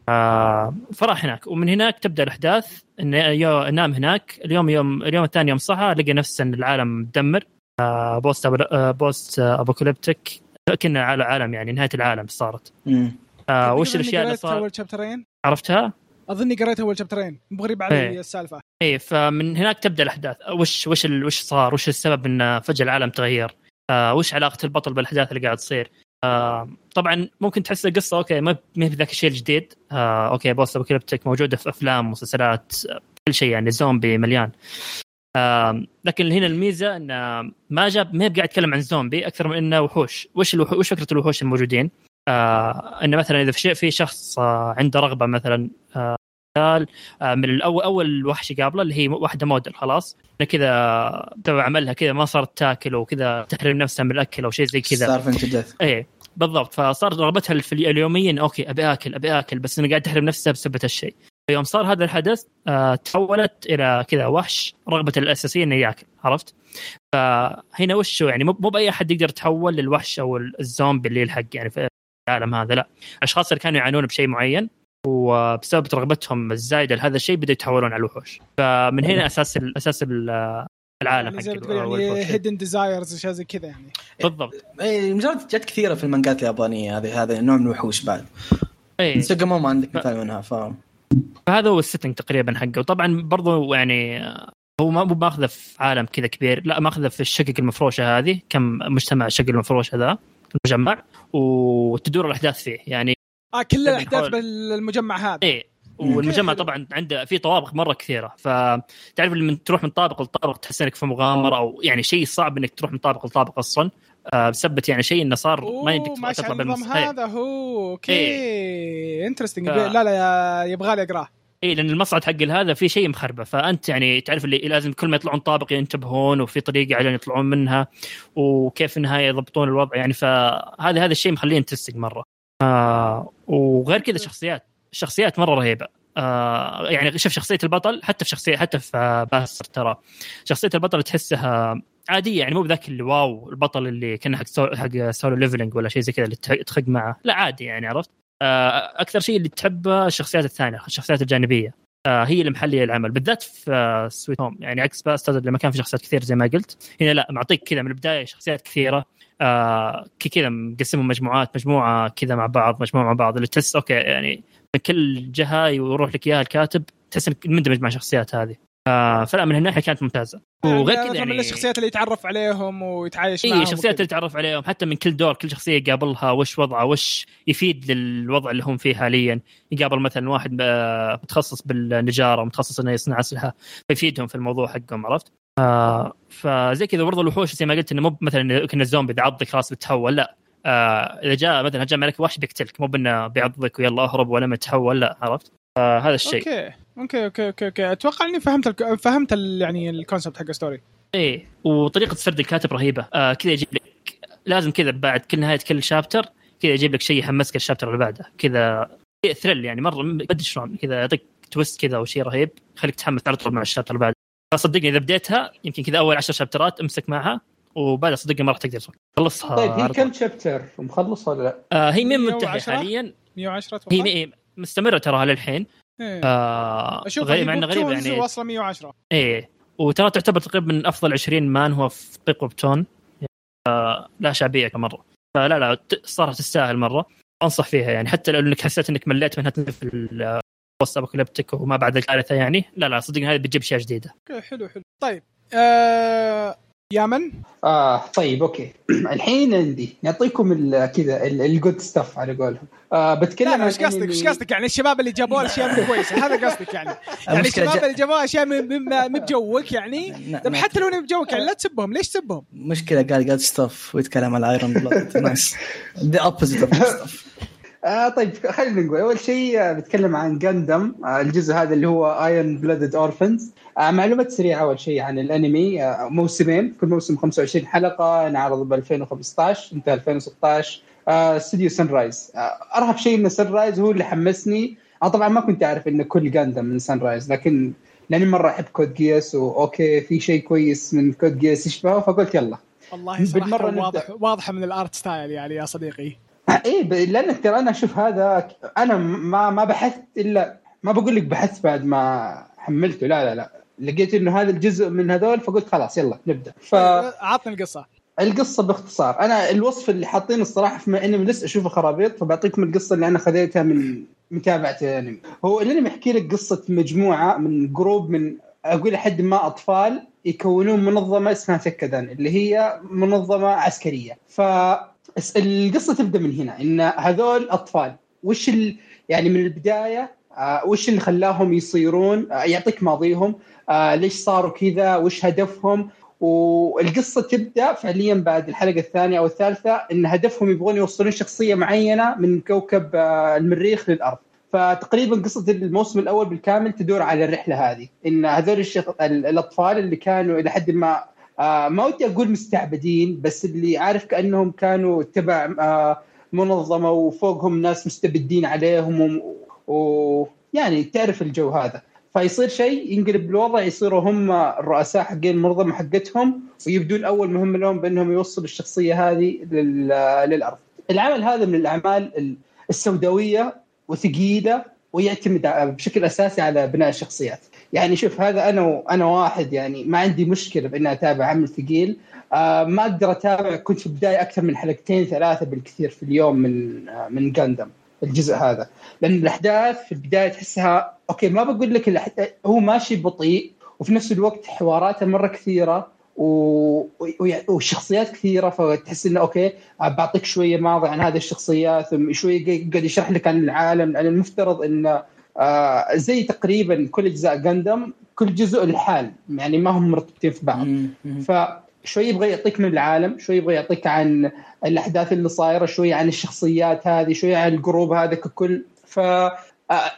آه، فراح هناك ومن هناك تبدأ الأحداث انه نام هناك اليوم يوم اليوم الثاني يوم صحى لقى نفسه إن العالم مدمر آه، post apo- آه، post آه، apocalyptic كنا على عالم يعني نهاية العالم صارت. آه أظني وش الأشياء اللي قريت صار أول شابترين عرفتها؟ أظني قريت أول شابترين مو غريب علي إيه. السالفة اي فمن هناك تبدأ الأحداث وش وش ال- وش صار؟ وش السبب إن فجأة العالم تغير؟ آه وش علاقة البطل بالأحداث اللي قاعد تصير؟ آه طبعا ممكن تحس القصة okay ما ما في ذاك الشيء الجديد. آه okay post apocalyptic موجودة في أفلام ومسلسلات آه، كل شيء يعني زومبي مليان. آم، لكن هنا الميزة انه ما جاب ما قاعد يتكلم عن زومبي أكثر من إنه وحوش. وش الوحوش وش فكرة الوحوش الموجودين؟ آه إنه مثلا إذا في شيء في شخص آه عنده رغبة مثلا آه آه من الأول أول وحش يقابله اللي هي واحدة موديل خلاص. كذا عملها كذا ما صارت تاكل وكذا تحرم نفسها من الأكل أو شيء زي كذا. صار فهمت diet إيه. بالضبط فصار رغبتها في اليوميا okay أبي آكل أبي آكل بس انه قاعد تحرم نفسها بسبب هالشيء فيوم صار هذا الحدث آه تحولت إلى كذا وحش رغبته الأساسية إنه يأكل عرفت؟ فهنا وش؟ يعني مو مو بأي أحد يقدر يتحول للوحش أو الزومبي اللي يلحق يعني في العالم هذا لا الأشخاص اللي كانوا يعانون بشيء معين وبسبب رغبتهم الزايدة لهذا الشيء بدأوا يتحولون على الوحوش فمن هنا أساس ال أساس ال العالم حق. hidden desires اشياء زي كذا يعني. بالضبط. اي مجرد جت كثيرة في المانجات اليابانية هذه هذا نوع من الوحوش بعد. سوجا ما عندك مثال منها ف فهذا هو ال setting تقريبا حقه. وطبعا برضو يعني هو ما مو ماخذه في عالم كذا كبير لا ماخذه في الشقق المفروشة هذه كم مجتمع الشقق المفروشة ذا المجمع وتدور الأحداث فيه. يعني آه كل الاحداث بالمجمع هذا. إيه. والمجمع. طبعا عنده في طوابق مرة كثيرة. فتعرف لما تروح من طابق لطابق تحس إنك في مغامرة أو يعني شيء صعب إنك تروح من طابق لطابق أصلا. آه بسبب يعني شيء إنه صار ما يمديك تطلع بالمستحيل هذا. هو okay. إيه. interesting ف- لا لا يبغى لي أقرأه. اي لأن المصعد حق هذا في شيء مخربة. فأنت يعني تعرف اللي لازم كل ما يطلعون طابق ينتبهون وفي طريقة على يطلعون منها وكيف في النهايه يضبطون الوضع يعني. فهذا هذا الشيء مخليه interesting مرة. آه وغير كذا شخصيات. الشخصيات مرة رهيبة. آه يعني شوف شخصية البطل حتى في شخصيه حتى في آه، Bastard ترى. شخصية البطل تحسها عادية يعني مو بذاك اللي wow البطل اللي كان حق حق Solo Leveling ولا شيء زي كذا اللي تخق معه. لا عادي يعني عرفت؟ آه أكثر شيء اللي تحبه الشخصيات الثانية الشخصيات الجانبية. آه هي اللي محلية العمل بالذات في آه Sweet Home يعني عكس Bastard لما كان في شخصيات كثير زي ما قلت هنا لا معطيك كذا من البداية شخصيات كثيرة. آه كذا مقسمهم مجموعات مجموعة كذا مع بعض مجموعة مع بعض اللي تحس okay يعني كل جهه يروح لك إياها الكاتب تحس إنك مندمج مع الشخصيات هذه آه فلا من هالناحية كانت ممتازة وغير يعني كذا مثلاً من يعني الشخصيات اللي يتعرف عليهم ويتعايش معهم اي الشخصيات. اللي تعرف عليهم حتى من كل دور كل شخصية يقابلها وش وضعه وش يفيد للوضع اللي هم فيه حاليا يقابل مثلا واحد آه، متخصص بالنجارة متخصص إنه يصنع أسلحة فيفيدهم في الموضوع حقهم عرفت؟ آه فزي كذا برضه الوحوش زي ما قلت إنه مو مثلا كنا الزومبي اذا عضك خلاص بتحول لا إذا جاء مثلا هجم عليك وحش بيقتلك مو بأنه بيعضك ويلا أهرب ولا ما تحول لا عرفت؟ آه هذا الشيء. أوكي. أوكي أوكي أوكي أوكي. أتوقع إني فهمت الك... فهمت ال... يعني ال concept حق story إيه. وطريقة سرد الكاتب رهيبة. آه كذا يجيب لك لازم كذا بعد كل نهاية كل chapter كذا يجيب لك شيء يحمسك ال chapter اللي بعده. كذا thrill يعني مرة ما أدري شلون. كذا يعطيك twist كذا أو شيء رهيب يخليك تحمس على طول مع ال chapter اللي بعده. فصدقني إذا بديتها يمكن كذا أول عشر شابترات أمسك معها. وبعدها صدقني ما راح تقدر تخلصها طيب هي كم. chapter مخلص ولا لا؟ آه هي مين منتهيه 110 حاليا؟ 110 أتوقع هي مي- مستمرة تراها للحين. إيه. آه أشوف غريب مع إنه غريب يعني. يعني واصله 110 إيه. وترى تعتبر تقريبا من أفضل 20 manhwa في big webtoon آه لا شعبية كمرة. فلا لا ت- صارت تستاهل مرة. أنصح فيها يعني. حتى لو إنك حسيت إنك مليت منها تنزل في ال- post apocalyptic وما بعد الكارثه يعني لا لا صدقني هذه بتجيب أشياء جديدة. okay حلو حلو. طيب آه... يامن آه طيب okay. الحين عندي نعطيكم كذا ال good stuff على قولهم. آه بتكلم عن إيش قصدك؟ إيش قصدك؟ يعني الشباب اللي جابوا أشياء مو كويسة. هذا قصدك يعني. يعني الشباب اللي جابوا أشياء مو- بجوك يعني. طب حتى لو بجوك يعني لا تسبهم. ليش تسبهم؟ مشكلة قال قال ستاف ويتكلم على ايرون بلاد نايس ذا اوبوزيت اوف ستاف آه طيب خلينا نقول أول شيء بتكلم عن جاندم آه الجزء هذا اللي هو ايرون بلادد اورفنز معلومات سريعة أول شيء عن الأنمي. آه موسمين كل موسم 25 حلقة انعرض ب 2015 إنتهى 2016 آه استوديو Sunrise آه أرهب شيء ان Sunrise هو اللي حمسني. أنا طبعا ما كنت أعرف إن كل Gundam من Sunrise لكن لأني مرة أحب Code Geass و okay في شيء كويس من Code Geass يشبهه فقلت يلا. والله نبدأ. واضح واضحه من ال art style يعني يا صديقي. إيه ب- لانك ترى أنا أشوف هذا أنا ما ما بحثت الا ما بقول لك بحثت بعد ما حملته لا لا لا. لقيت إنه هذا الجزء من هذول فقلت خلاص يلا نبدأ. عطني القصة. فالقصة باختصار. أنا الوصف اللي حاطينه الصراحة في إنمي لسه أشوفه خرابيط فبعطيكم القصة اللي أنا خذيتها من متابعة الأنمي. هو الأنمي يحكي لك قصة مجموعة من جروب من أقول لحد ما أطفال يكونون منظمة اسمها سكدان اللي هي منظمة عسكرية. ف القصة تبدأ من هنا إن هذول أطفال وش ال... يعني من البداية آه وش اللي خلاهم يصيرون؟ آه يعطيك ماضيهم. آه ليش صاروا كذا؟ وش هدفهم؟ والقصة تبدأ فعليا بعد الحلقة الثانية أو الثالثة إن هدفهم يبغون يوصلون شخصية معينة من كوكب آه المريخ للأرض. فتقريبا قصة الموسم الأول بالكامل تدور على الرحلة هذه. إن هذول الشخ... الأطفال اللي كانوا إلى حد ما آه ما ودي أقول مستعبدين بس اللي عارف كأنهم كانوا تبع آه منظمة وفوقهم ناس مستبدين عليهم ويعني تعرف الجو هذا فيصير شيء ينقلب الوضع يصيروا هم الرؤساء حقين المنظمه حقتهم ويبدون أول مهمه لهم بأنهم يوصلوا الشخصيه هذه للأرض. العمل هذا من الأعمال السوداوية وثقيلة ويعتمد بشكل أساسي على بناء الشخصيات. يعني شوف هذا أنا أنا واحد يعني ما عندي مشكلة بأني أتابع عمل ثقيل آه ما أقدر أتابع كنت في البداية أكثر من حلقتين ثلاثة بالكثير في اليوم من آه من جاندم الجزء هذا. لأن الأحداث في البداية تحسها okay ما بقول لك الأحداث هو ماشي بطيء وفي نفس الوقت حواراته مرة كثيرة و... وشخصيات كثيرة فتحس إنه okay بعطيك شوية ماضي عن هذه الشخصيات شوية قاعد يشرح لك عن العالم لأن المفترض انه آه زي تقريبا كل أجزاء جندم كل جزء لحال يعني ما هم مرتبطين في بعض. فشوي يبغى يعطيك من العالم شوي يبغى يعطيك عن الأحداث اللي صايرة شوي عن الشخصيات هذه شوي عن ال group هذا ككل. ف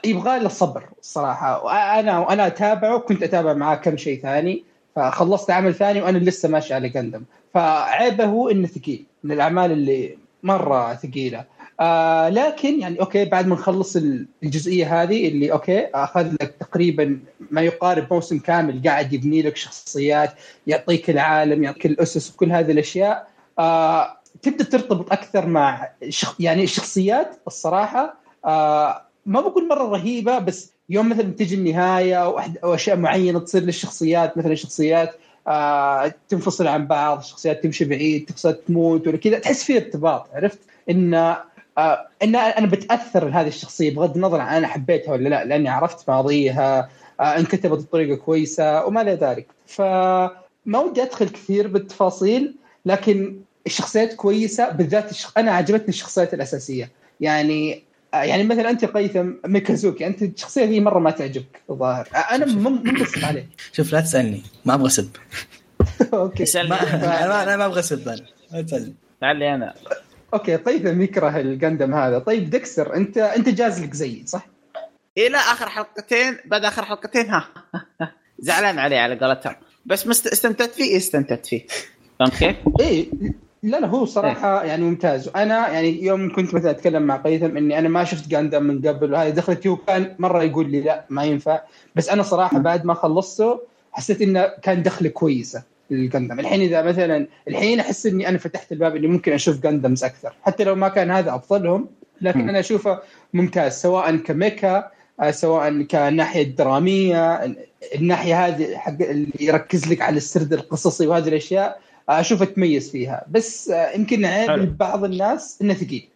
يبغى له صبر الصراحه وأنا وأنا أتابعه كنت أتابع معاه كم شيء ثاني فخلصت عمل ثاني وأنا لسه ماشي على جندم فعيبه هو إنه ثقيل من الأعمال اللي مرة ثقيلة. آه لكن يعني okay بعد ما نخلص الجزئية هذه اللي okay أخذ لك تقريبا ما يقارب موسم كامل قاعد يبني لك شخصيات يعطيك العالم يعطيك الأسس وكل هذه الأشياء. آه تبدأ ترتبط أكثر مع شخ... يعني الشخصيات الصراحة. آه ما بقول مرة رهيبة بس يوم مثلا تجي النهاية أو اشياء معينة تصير للشخصيات مثلا شخصيات آه تنفصل عن بعض شخصيات تمشي بعيد شخصيات تموت ولا كذا تحس في ارتباط عرفت؟ إن آه إن أنا بتأثر لهذه الشخصية بغض النظر عن أنا حبيتها ولا لا لأني عرفت ماضيها آه انكتبت بطريقة كويسة وما إلى ذلك. فما ودي أدخل كثير بالتفاصيل لكن الشخصيات كويسة بالذات الشخ... أنا عجبتني الشخصيات الأساسية. يعني يعني مثلا أنت قيثم ميكازوكي أنت الشخصية دي مرة ما تعجبك الظاهر. أنا منبسط عليه شوف لا تسألني ما أبغى أسب. أوكي. ما أنا أنا ما أبغى أسب أنا لا تسألني. لعلي أنا. okay قيثم يكره الجندم هذا. طيب ديكستر أنت أنت جاز لك زيي صح؟ إيه لا آخر حلقتين بعد آخر حلقتين ها. زعلان عليه على قولتهم. بس مست... استمتعت فيه؟ استمتعت فيه. فهمت كيف؟ إيه لا لا هو صراحة يعني ممتاز. وأنا يعني يوم كنت مثلا أتكلم مع قيثم إني أنا ما شفت جاندم من قبل وهذه دخلتي وكان مرة يقول لي لا ما ينفع. بس أنا صراحة بعد ما خلصته حسيت إنه كان دخلة كويسة. للجندم الحين إذا مثلا الحين أحس إني أنا فتحت الباب إني ممكن أشوف جندمز أكثر. حتى لو ما كان هذا أفضلهم لكن أنا أشوفه ممتاز سواء ك mecha سواء كناحية درامية الناحية هذه حق اللي يركز لك على السرد القصصي وهذه الأشياء أشوف تميز فيها. بس يمكن عيب لبعض الناس إنه ثقيل.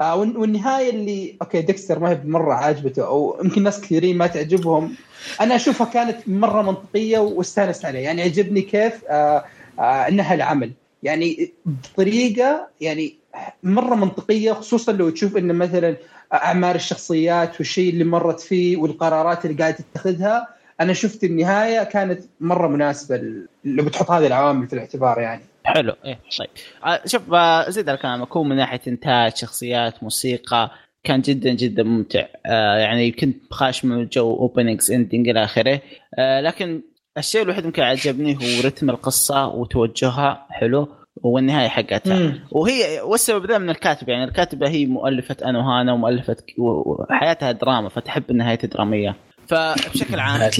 آه والنهاية اللي okay ديكستر ما هي مرة عاجبته أو يمكن ناس كثيرين ما تعجبهم. أنا أشوفها كانت مرة منطقية واستانست عليها. يعني عجبني كيف آه آه إنها العمل. يعني بطريقة يعني مرة منطقية خصوصا لو تشوف انه مثلا اعمار الشخصيات والشيء اللي مرت فيه والقرارات اللي قاعدة تتخذها أنا شفت النهاية كانت مرة مناسبة لو بتحط هذه العوامل في الاعتبار يعني. حلو إيه طيب. شوف زيد على كلامك. هو من ناحية إنتاج شخصيات موسيقى كان جدا جدا ممتع. آه يعني كنت خاش من جو openings ending إلى آخره. آه لكن الشيء الوحيد يمكن عجبني هو رتم القصة وتوجهها. حلو. والنهاية حقتها. مم. وهي والسبب ذا من الكاتب. يعني الكاتبة هي مؤلفة أنوهانا ومؤلفة وحياتها دراما فتحب النهاية الدرامية. فبشكل عام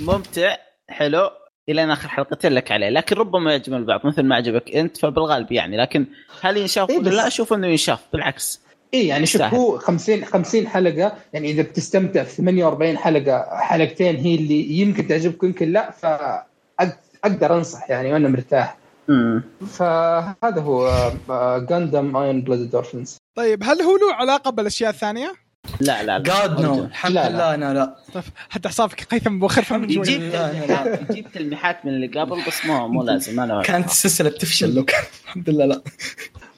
ممتع. حلو. إلى آخر حلقتين لك عليه. لكن ربما يعجب البعض مثل ما عجبك أنت فبالغالب يعني. لكن هل ينشاف إيه ولا لا؟ أشوف أنه ينشاف بالعكس. اي يعني شوف هو 50 50 حلقة يعني إذا بتستمتع في 48 حلقة حلقتين هي اللي يمكن تعجبك يمكن لا فاقدر أنصح يعني وأنا مرتاح. مم. فهذا هو جاندم ايون بلاد دورفنز طيب هل هو له علاقة بالأشياء الثانية؟ لا لا لا. جاد نو الحمد لا، لا. لله أنا لا. طيب حتى حسابك قيثم مبخر من يجيب لا، لا، لا. يجيب تلميحات من اللي قبل بس مو مو لازم أنا كانت السلسلة بتفشل لو كان الحمد لله لا.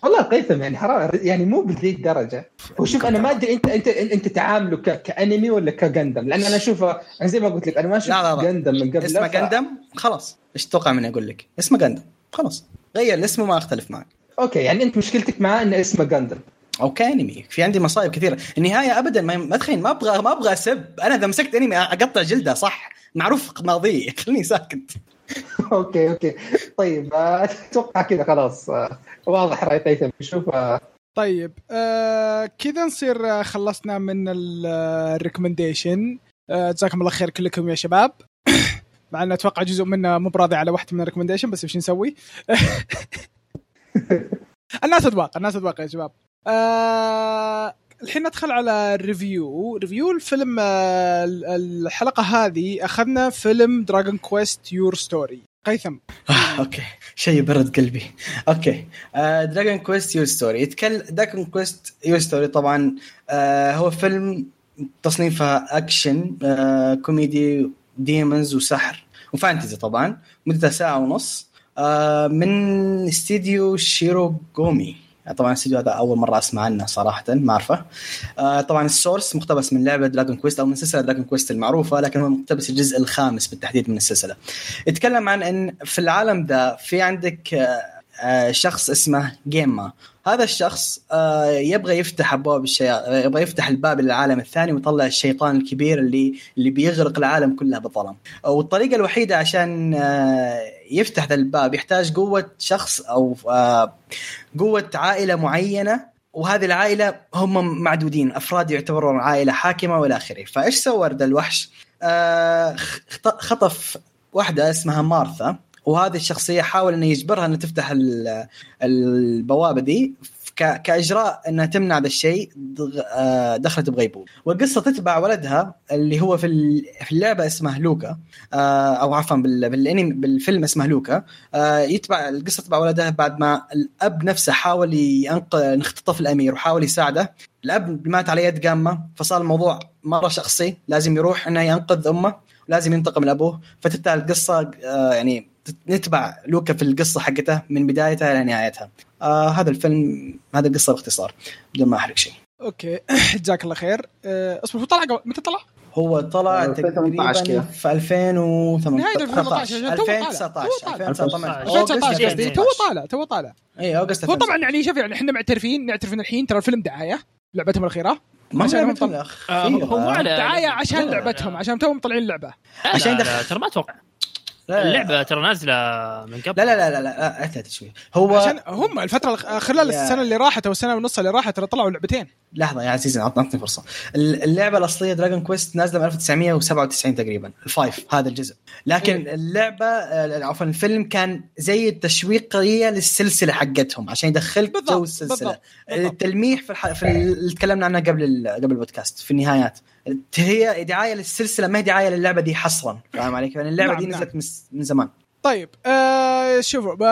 والله قيثم يعني حرام. يعني مو بذي الدرجه وشوف أنا ما أدري انت انت أنت تعامله ك... كأنمي ولا كجندم لأن أنا اشوفه يعني زي ما قلت لك أنا ما شفت لا لا لا. جندم من قبل. اسمه جندم خلاص. إيش تتوقع مني أقول لك؟ اسمه جندم خلاص. غير الاسم وما أختلف معك. أوكي يعني أنت مشكلتك معاه انه اسمه جندم أو كانمي في عندي مصايب كثيرة. النهاية ابدا ما ما تخيل ما أبغى ما أبغى أسب. أنا إذا مسكت أنمي أقطع جلدة صح. معروف ماضيه خليني ساكت. okay okay. طيب آه، أتوقع كذا خلاص. آه، واضح رأي قيثم شوف آه، طيب آه كذا نصير خلصنا من ال recommendation آه جزاكم الله خير كلكم يا شباب. مع إن أتوقع جزء منا مو براضي على واحدة من ال recommendation بس وش نسوي؟ الناس أذواق الناس أذواق يا شباب. آه الحين ندخل على ال review. review الفيلم آه الحلقة هذه أخذنا فيلم دراجون كويست يور ستوري قيثم. أوكي. شيء برد قلبي. okay. Dragon Quest Your Story يتكلم Dragon Quest Your Story طبعا آه هو فيلم تصنيفه أكشن آه comedy demons وسحر و fantasy طبعا مدته ساعة ونص آه من استديو Shirogumi. طبعا الاستديو هذا أول مرة أسمع عنه صراحة ما أعرفه. آه طبعا ال source مقتبس من لعبة Dragon Quest أو من سلسلة Dragon Quest المعروفة لكن هو مقتبس الجزء الخامس بالتحديد من السلسلة. يتكلم عن إن في العالم ده في عندك آه، آه، شخص اسمه جامه هذا الشخص يبغى يفتح أبواب الشيا يبغى يفتح الباب للعالم الثاني ويطلع الشيطان الكبير اللي اللي بيغرق العالم كله بالظلام والطريقة الوحيدة عشان يفتح ذا الباب يحتاج قوة شخص أو آه، قوة عائلة معينة وهذه العائلة هم معدودين أفراد يعتبرون عائلة حاكمة وإلى آخره. فإيش سوى ذا الوحش؟ آه، خط- خطف واحدة اسمها مارثا وهذه الشخصية حاول إنه يجبرها انها تفتح ال- البوابة دي. ك- كإجراء أنها تمنع ذا الشيء آه، دخلت بغيبوبه والقصة تتبع ولدها اللي هو في في اللعبة اسمه لوكا آه، أو عفوا بال- بالأنمي بالفيلم اسمه لوكا. آه، يتبع القصة تتبع ولدها بعد ما الأب نفسه حاول ينقذ اختطف الأمير وحاول يساعده. الأب مات على يد جامه فصار الموضوع مرة شخصي لازم يروح إنه ينقذ أمه لازم ينتقم لأبوه. فتبدا القصة يعني نتبع لوكا في القصة حقته من بدايتها إلى نهايتها. آه هذا الفيلم هذا القصة باختصار بدون ما أحرق شيء. okay. جزاك الله خير. آه اصبر هو طلع قبل- متى طلع؟ هو طلع 2018 تقريبا كذا. في 2018 نهاية 2018 تو طالع. 2019 تو طالع. 2019 2019 قصدي يعني. تو طالع تو طالع. اي August هو طبعا يعني شوف يعني إحنا معترفين نعترف ان الحين ترى الفيلم دعاية. لعبتهم الأخيرة. ما عشان عشان هم طب- آه، هو دعاية عشان لعبتهم. عشان توهم مطلعين اللعبة. عشان ترى ما أتوقع. لا اللعبة ترى نازلة من قبل. لا لا لا لا لا اعتذر شوي هو عشان هم الفترة خلال يا- السنة اللي راحت أو السنة ونص اللي راحت ترى طلعوا لعبتين. لحظة يا عزيزي عطنا عطني فرصة. اللعبة الأصلية Dragon Quest نازلة من 1997 تقريبا ال five. هذا الجزء. لكن اللعبة آه، عفوا الفيلم كان زي التشويقيه للسلسلة حقتهم عشان يدخلك جو السلسلة. بالضبط، بالضبط. التلميح في, الح... في اللي تكلمنا عنها قبل ال... قبل البودكاست في النهايات. هي دعاية للسلسلة ما هي دعاية للعبة دي حصرا فاهم علي؟ يعني اللعبة نعم، دي نعم. نزلت من, من زمان. طيب آه شوفوا ب-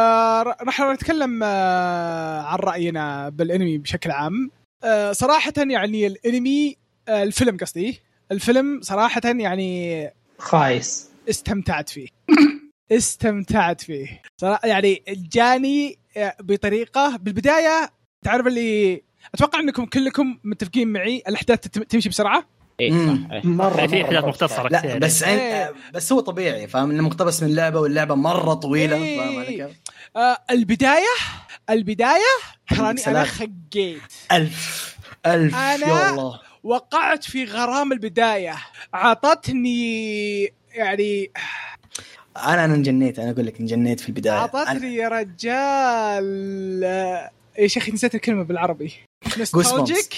راح نتكلم آه عن رأينا بالانمي بشكل عام. آه صراحة يعني الانمي آه الفيلم قصدي الفيلم صراحة يعني خايس. استمتعت فيه. استمتعت فيه. صراحة يعني جاني بطريقة بالبداية تعرف اللي أتوقع إنكم كلكم متفقين معي الأحداث تمشي بسرعة. اي مم. صح إيه. مرة في مرة احداث. مختصرة لا بس. إيه. بس هو طبيعي فاهم إنه مقتبس من لعبه واللعبة مرة طويلة إيه. فاهم علي كيف؟ آه البداية البداية تراني أنا. خقيت ألف ألف أنا- يا الله وقعت في غرام البداية اعطتني يعني أنا أنا انجنيت أنا أقول لك انجنيت في البداية أنا- اعطتني يا رجال آه، يا شيخ نسيت الكلمة بالعربي نوستالجيك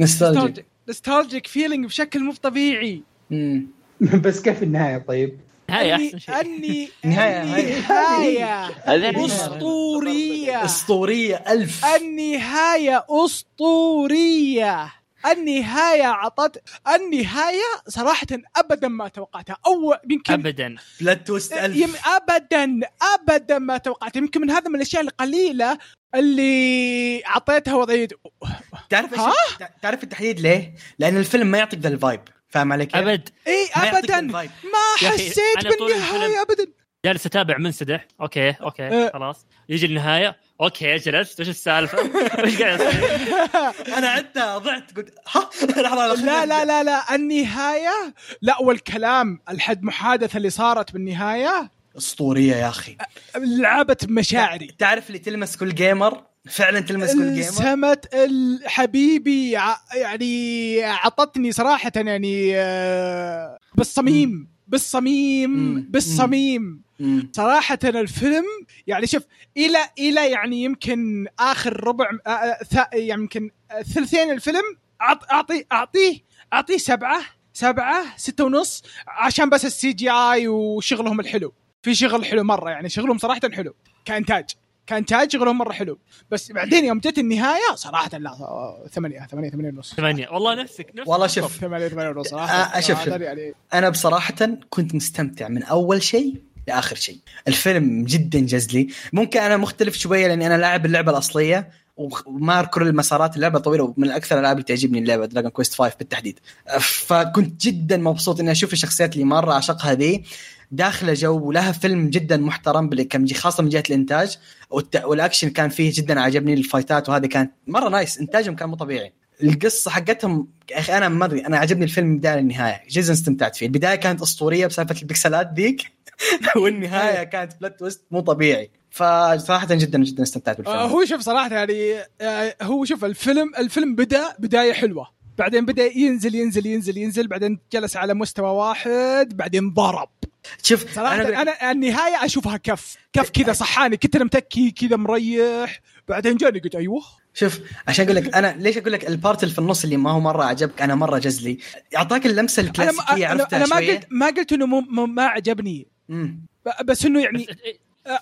نوستالجيك نوستالجيك فيلينج بشكل مو طبيعي. بس كيف النهاية طيب؟ هاي اني أحسن شيء. اني نهاية- نهاية. أسطورية. أسطورية. ألف. النهايه أسطورية. النهايه عطت النهايه صراحة ابدا ما توقعتها. أو يمكن ابدا. plot twist يم ألف ابدا ابدا ما توقعت يمكن من هذا من الأشياء القليلة اللي أعطيتها وضعية تعرف؟ إيش تعرف التحديد ليه؟ لأن الفيلم ما يعطيك ذا ال vibe فاهم علي كيف؟ أبد إي ابدا. ما حسيت بالنهاية ابدا جالس أتابع منسدح okay okay. خلاص يجي النهاية okay جلست وش السالفة؟ وش قاعد يصير؟ أنا عدتها ضعت قلت ها لحظة لا لا لا لا النهاية لا والكلام الحد محادثة اللي صارت بالنهاية أسطورية يا أخي. لعبت بمشاعري. تعرف اللي تلمس كل gamer فعلا تلمس كل gamer ال- حبيبي ع- يعني عطتني صراحة يعني آه، بالصميم بالصميم. بالصميم. صراحة الفيلم يعني شوف إلى إلى يعني يمكن آخر ربع ث- يعني يمكن ثلثين الفيلم أعطي أعطيه أعطيه سبعة سبعة ستة ونص عشان بس السي جي آي وشغلهم الحلو. في شغل حلو مرة يعني شغلهم صراحة حلو كإنتاج. كإنتاج شغلهم مرة حلو. بس بعدين يوم جت النهاية صراحة لا ثمانية ثمانية ثمانية ونص. ثمانية. والله نفسك نفسك. والله شوف. ثمانية ثمانية ونص. صراحة شوف، شوف. صراحة يعني. أنا بصراحة كنت مستمتع من أول شيء لآخر شيء. الفيلم جدا جزلي ممكن أنا مختلف شوية لأني أنا لاعب اللعبة الأصلية وما كل المسارات اللعبة طويلة ومن أكثر الألعاب اللي تعجبني اللعبة Dragon Quest 5 بالتحديد. فكنت جدا مبسوط إني أشوف الشخصيات اللي مرة اعشقها ذي. داخله جو ولها فيلم جدا محترم بال- كم جي- خاصة من جهة الإنتاج. والأكشن كان فيه جدا عجبني ال fightات وهذه كانت مرة nice. إنتاجهم كان مو طبيعي. القصة حقتهم يا أخي أنا ما أدري أنا عجبني الفيلم من البدايه للنهاية. جدا استمتعت فيه. البداية كانت أسطورية بسالفة ال pixelات ذيك والنهاية كانت plot twist مو طبيعي. فصراحة جدا جدا استمتعت بالفيلم. آه هو شوف صراحة يعني آه هو شوف الفيلم الفيلم بدأ بداية حلوة. بعدين بدأ ينزل ينزل ينزل ينزل. بعدين جلس على مستوى واحد بعدين ضرب. شوف صراحة أنا أنا, أنا النهاية أشوفها كف كف كذا صحاني كنت أنا متكي كذا مريح بعدين جاني قلت أيوه شوف عشان أقول لك أنا ليش أقول لك البارت اللي في النص اللي ما هو مرة عجبك أنا مرة جزلي أعطاك اللمسة أنا ما, الكلاسيكية عرفتها أنا ما شوية؟ قلت ما قلت إنه ما عجبني مم. بس إنه يعني آه،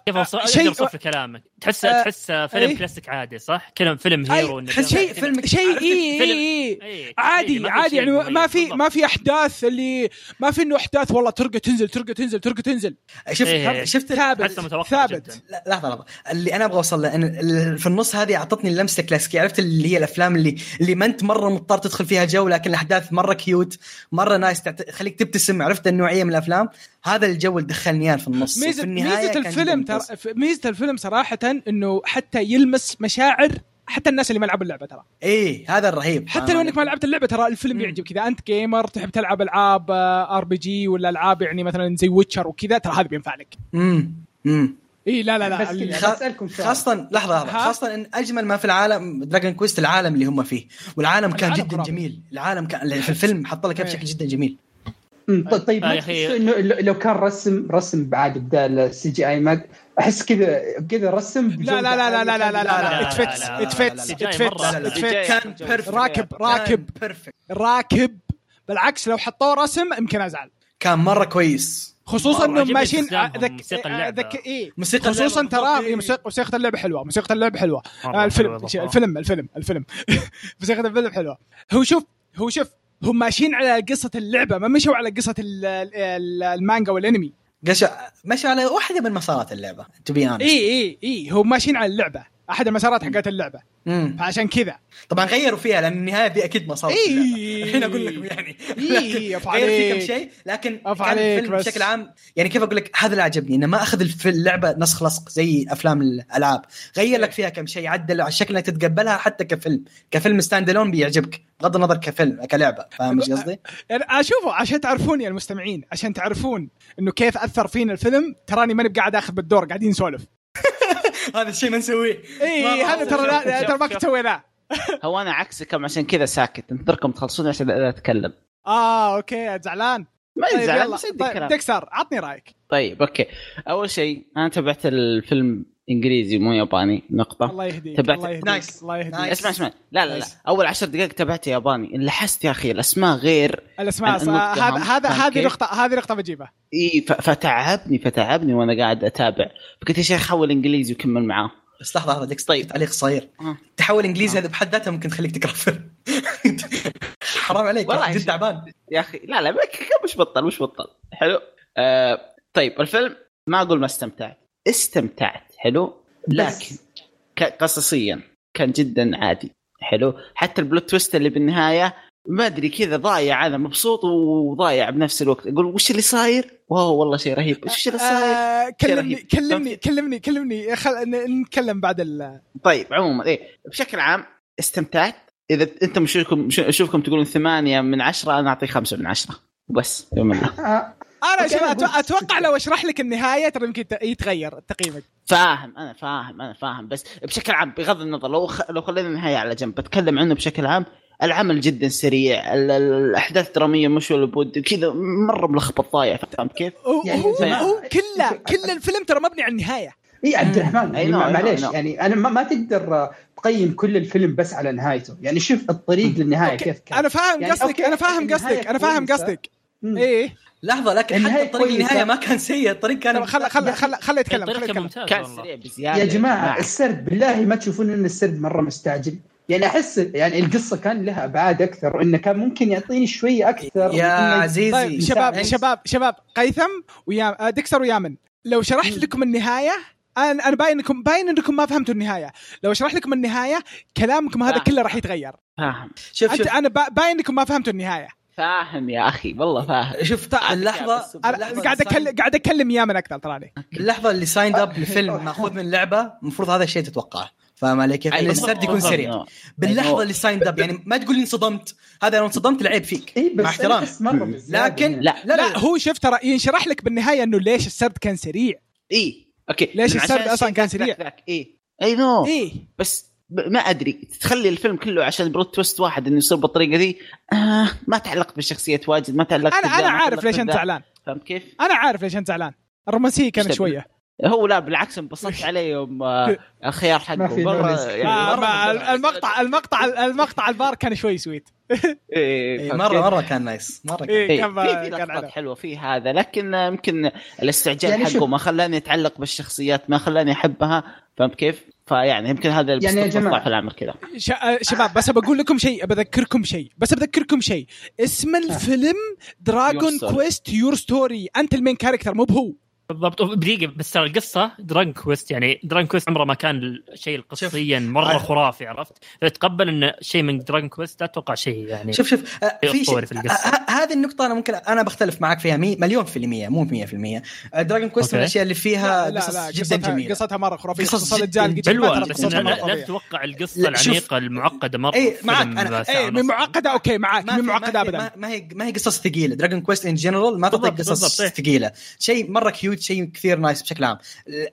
كيف آه، اوصف شيء- اوصف كلامك تحس آه، تحس فيلم أي. كلاسيك عادي صح؟ كلام فيلم هيرو تحس شيء فيلم شيء اي اي إيه، عادي ما في عادي يعني ما. في بالضبط. ما في أحداث اللي ما في إنه أحداث والله ترقى تنزل ترقى تنزل ترقى تنزل شفت إيه. شفت ثابت حتى متوقع ثابت لحظة لحظة اللي أنا أبغى أوصل له في النص هذه أعطتني اللمسة الكلاسيكية عرفت اللي هي الأفلام اللي اللي ما أنت مرة مضطر تدخل فيها جو لكن الأحداث مرة cute مرة nice تخليك تبتسم عرفت النوعية من الأفلام هذا الجو اللي دخلني إياه في النص ميزه ميزة الفيلم ترى ميزة الفيلم صراحة إنه حتى يلمس مشاعر حتى الناس اللي ما لعبوا اللعبة ترى. إيه هذا الرهيب حتى لو إنك ما لعبت اللعبة ترى الفيلم مم. يعجبك. إذا أنت gamer تحب تلعب ألعاب ار بي جي ولا ألعاب يعني مثلا زي ويتشر وكذا ترى هذا بينفع لك. امم امم إي لا لا لا بس خ- بسألكم سؤال. خاصة لحظة لحظة. ها؟ خاصة إن أجمل ما في العالم دراجون كويست العالم اللي هم فيه. والعالم كان جدا. جميل. العالم كان في الفيلم حط لك إياه إيه. بشكل جدا جميل. طيب آه يا أخي. تحس إنه لو- لو كان رسم رسم بعد بدال السي جي آي ما أحس كذا كذا رسم لا لا لا لا لا لا لا لا. لا، ات فيتس لا، ات لا، فيتس لا، ات لا، فيتس مرة. لا، لا، ات لا. فيتس كان بيرفكت راكب راكب. بيرفكت راكب. بالعكس لو حطوه رسم يمكن أزعل. كان مرة كويس. خصوصا إنهم ماشيين استخدامهم ذك موسيقى اللعبة. ذك إيه. موسيقى خصوصا ترى إيه، موسيقى موسيقى اللعبة حلوة. موسيقى اللعبة حلوة. آه الفيلم. الفيلم الفيلم الفيلم. موسيقى الفيلم حلوة. هو شوف هو شوف هم ماشيين على قصة اللعبة ما مشوا على قصة ال- ال- المانجا والانمي. قش مشى على واحدة من مسارات اللعبة تو بي إي إي إي هم ماشيين على اللعبة. أحد المسارات حقت اللعبة. فعشان كذا. طبعا غيروا فيها لأن النهاية دي أكيد مسار إيه. الحين أقول لكم يعني. إيه، غير في كم. شيء لكن كان الفيلم بس. بشكل عام يعني كيف أقول لك هذا اللي عجبني إنه ما أخذ اللعبة نسخ لصق زي أفلام الألعاب. غير لك فيها كم شيء عدل على الشكل انك تتقبلها حتى كفيلم. كفيلم stand alone بيعجبك بغض النظر كفيلم كلعبة. فاهم إيش قصدي؟ يعني أشوفه عشان تعرفون يا المستمعين عشان تعرفون إنه كيف أثر فينا الفيلم. تراني ماني بقاعد آخذ بالدور قاعدين نسولف. هذا الشيء ما نسويه. إي هذا ترى ترى ما. كنت سويناه. هو أنا عكسكم عشان كذا ساكت. انتظركم تخلصون عشان أتكلم. آه okay زعلان. ما طيب بس عندي طيب ديكسر عطني رأيك. طيب okay. أول شيء أنا تابعت الفيلم إنجليزي مو ياباني. نقطة. الله يهديك تبعت- الله يهديك nice. الله يهديك. nice. اسمع اسمع. لا لا لا. نايس. أول عشر دقائق تابعت ياباني. انلحست يا أخي الأسماء غير الأسماء هذا هذا هذه؟ نقطة هذه نقطة بجيبها. إي ف- فتعبني فتعبني وأنا قاعد أتابع. فقلت يا شيخ حول إنجليزي وكمل معاه. بس لحظة لحظة. ديكس طيب. تعليق صغير. آه. تحول إنجليزي آه. هذا بحد ذاته ممكن تخليك تكره فيلم. حرام عليك والله جد. تعبان. يا أخي لا لا مش بطل مش بطل. حلو. آه طيب الفيلم ما أقول ما استمتعت. استمتعت. حلو؟ لكن قصصيا كان جدا عادي. حلو؟ حتى ال plot twist اللي بالنهاية ما أدري كذا ضايع أنا مبسوط وضايع بنفس الوقت. أقول وش اللي صاير؟ واو والله شيء رهيب. وش اللي صاير؟ آه كلمني رهيب. كلمني؟ كلمني كلمني. خل... نتكلم بعد ال طيب عموما إيه. بشكل عام استمتعت. إذا أنتم اشوفكم تقولون ثمانية من عشرة أنا اعطيه خمسة من عشرة. وبس يوم الله آه، أنا شوف أتوقع. لو أشرح لك النهاية ترى يمكن يتغير تقييمك فاهم أنا فاهم أنا فاهم بس بشكل عام بغض النظر لو خ... لو خلينا النهايه على جنب بتكلم عنه بشكل عام العمل جدا سريع ال... ال- الأحداث الدراميه مش ولا بد كذا مرة ملخبط ضايع فهمت كيف؟ هو, يعني هو, هو كله كل الفيلم ترى مبني على النهاية اي عبد الرحمن يعني معليش. يعني أنا ما, ما تقدر تقيم كل الفيلم بس على نهايته يعني شوف الطريق للنهاية كيف كان أنا فاهم يعني قصدك أنا فاهم قصدك أنا فاهم. قصدك. إيه لحظة لكن حتى الطريق كويسة. النهاية ما كان سيء الطريق كان خل خل خل خل يتكلم خل يتكلم. كان. سريع بزيادة. يا جماعة السرد بالله ما تشوفون إن السرد مرة مستعجل. يعني أحس يعني القصة كان لها أبعاد أكثر وإنه كان ممكن يعطيني شوية أكثر. يا عزيزي طيب شباب يعني- شباب شباب قيثم ويا آه، ديكسر ويامن لو شرحت لكم النهاية أنا أنا باين انكم باين إنكم ما فهمتوا النهاية. لو اشرح لكم النهاية كلامكم هذا فاهم. كله راح يتغير. فاهم. شوف شوف. أنا با- باين إنكم ما فهمتوا النهاية. فاهم يا أخي والله فاهم. شوف اللحظه أنا اللحظة قاعد اتكلم قاعد اتكلم يامن أكثر تراني. اللحظة اللي سايند اب لفيلم مأخوذ من لعبة المفروض هذا الشيء تتوقعه. فاهم علي كيف؟ ان أيوة، السرد يكون. سريع. باللحظة اللي سايند اب يعني ما تقول لي انصدمت. هذا لو انصدمت العيب فيك. إي بس مع بالزيادة لكن هنا. لا. لا لا هو شوف ترى ينشرح لك بالنهاية إنه ليش السرد كان سريع. إي أوكي. ليش السرد الشيء كان سريع؟ إي. أي نو. إيه بس ما أدري تخلي الفيلم كله عشان بروت تويست واحد إنه يصير بالطريقة دي آه ما تعلقت بالشخصيات واجد ما تعلقت أنا أنا عارف ليش أنت. زعلان فهمت كيف؟ أنا عارف ليش أنت زعلان الرومانسية كانت شوية هو لا بالعكس انبسطت عليه يوم آه، الخيار حقه ما في. يعني مرة- المقطع المقطع المقطع البار كان شوي sweet إيه، إيه، فهمت مره؟ مرة كان nice مرة كان إيه. إيه، كان- في في كان. حلوة في هذا لكن آه، يمكن الاستعجال يعني حقه ما خلاني أتعلق بالشخصيات ما خلاني أحبها فهمت كيف؟ فيعني يمكن هذا يعني يا. ضعف العمل كذا. ش- آه، شباب بس بقول لكم شيء بذكركم شيء. بس بذكركم شيء. اسم الفيلم Dragon Your Story. Quest Your Story أنت ال main character مو هو. بالضبط بدقيقة بس ترى القصة Dragon Quest يعني Dragon Quest عمره ما كان الشيء القصصي مرة عارف. خرافي عرفت فتقبل إن شيء من Dragon Quest لا أتوقع شيء يعني شوف شوف آه، في شيء في القصة. آه، هذه النقطة أنا ممكن أنا بختلف معك فيها مي مليون في المية مو 100 في المية Dragon Quest من okay. الأشياء اللي فيها لا قصص لا جدا قصتها جميلة قصتها مرة خرافية قصص الرجال حلوة بس لا. تتوقع القصة. العميقة المعقدة مرة إيه، في معك، إيه ونص. من معقدة okay معاك ما من معقدة ابدا ما- هي ما هي قصص ثقيلة Dragon Quest in general ما تعطيك قصص إيه. ثقيلة شيء مرة cute شيء كثير nice بشكل عام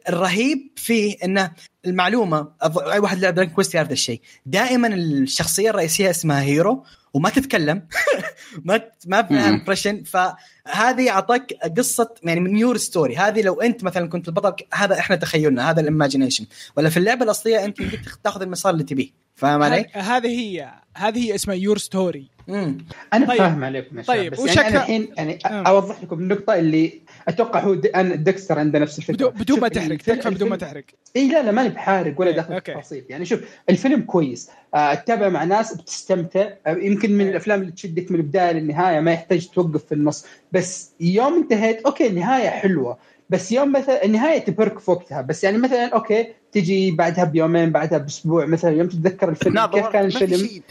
الرهيب فيه إنه المعلومة أي واحد لعب Dragon Quest يعرف الشيء دائما الشخصية الرئيسية اسمها hero وما تتكلم ما ما فيها مم. impression فهذه اعطاك قصة يعني من Your Story هذه لو أنت مثلا كنت البطل هذا إحنا تخيلنا هذا ال imagination ولا في اللعبة الأصلية أنت تاخذ المسار اللي تبيه فاهم علي؟ هذ- هذه هي هذه هي اسمها Your Story مم. أنا طيب. فاهم عليكم يا شباب، طيب، بس وشك- يعني أنا الحين يعني آه. أوضح لكم النقطة اللي أتوقع هو د... أنا ديكستر عنده نفس الفكرة. بدون ما تحرق الفيلم- تكفى بدون ما تحرق. إي لا لا ماني بحارق ولا إيه، داخل في. التفاصيل يعني شوف الفيلم كويس. آه، تتابع مع ناس بتستمتع. آه، يمكن من إيه. الأفلام اللي تشدك من البداية للنهاية ما يحتاج توقف في النص. بس يوم انتهيت okay النهاية حلوة. بس يوم مثلا النهاية تبهرك في وقتها. بس يعني مثلا okay تجي بعدها بيومين بعدها بأسبوع مثلا يوم تتذكر الفيلم كيف كان الفيلم.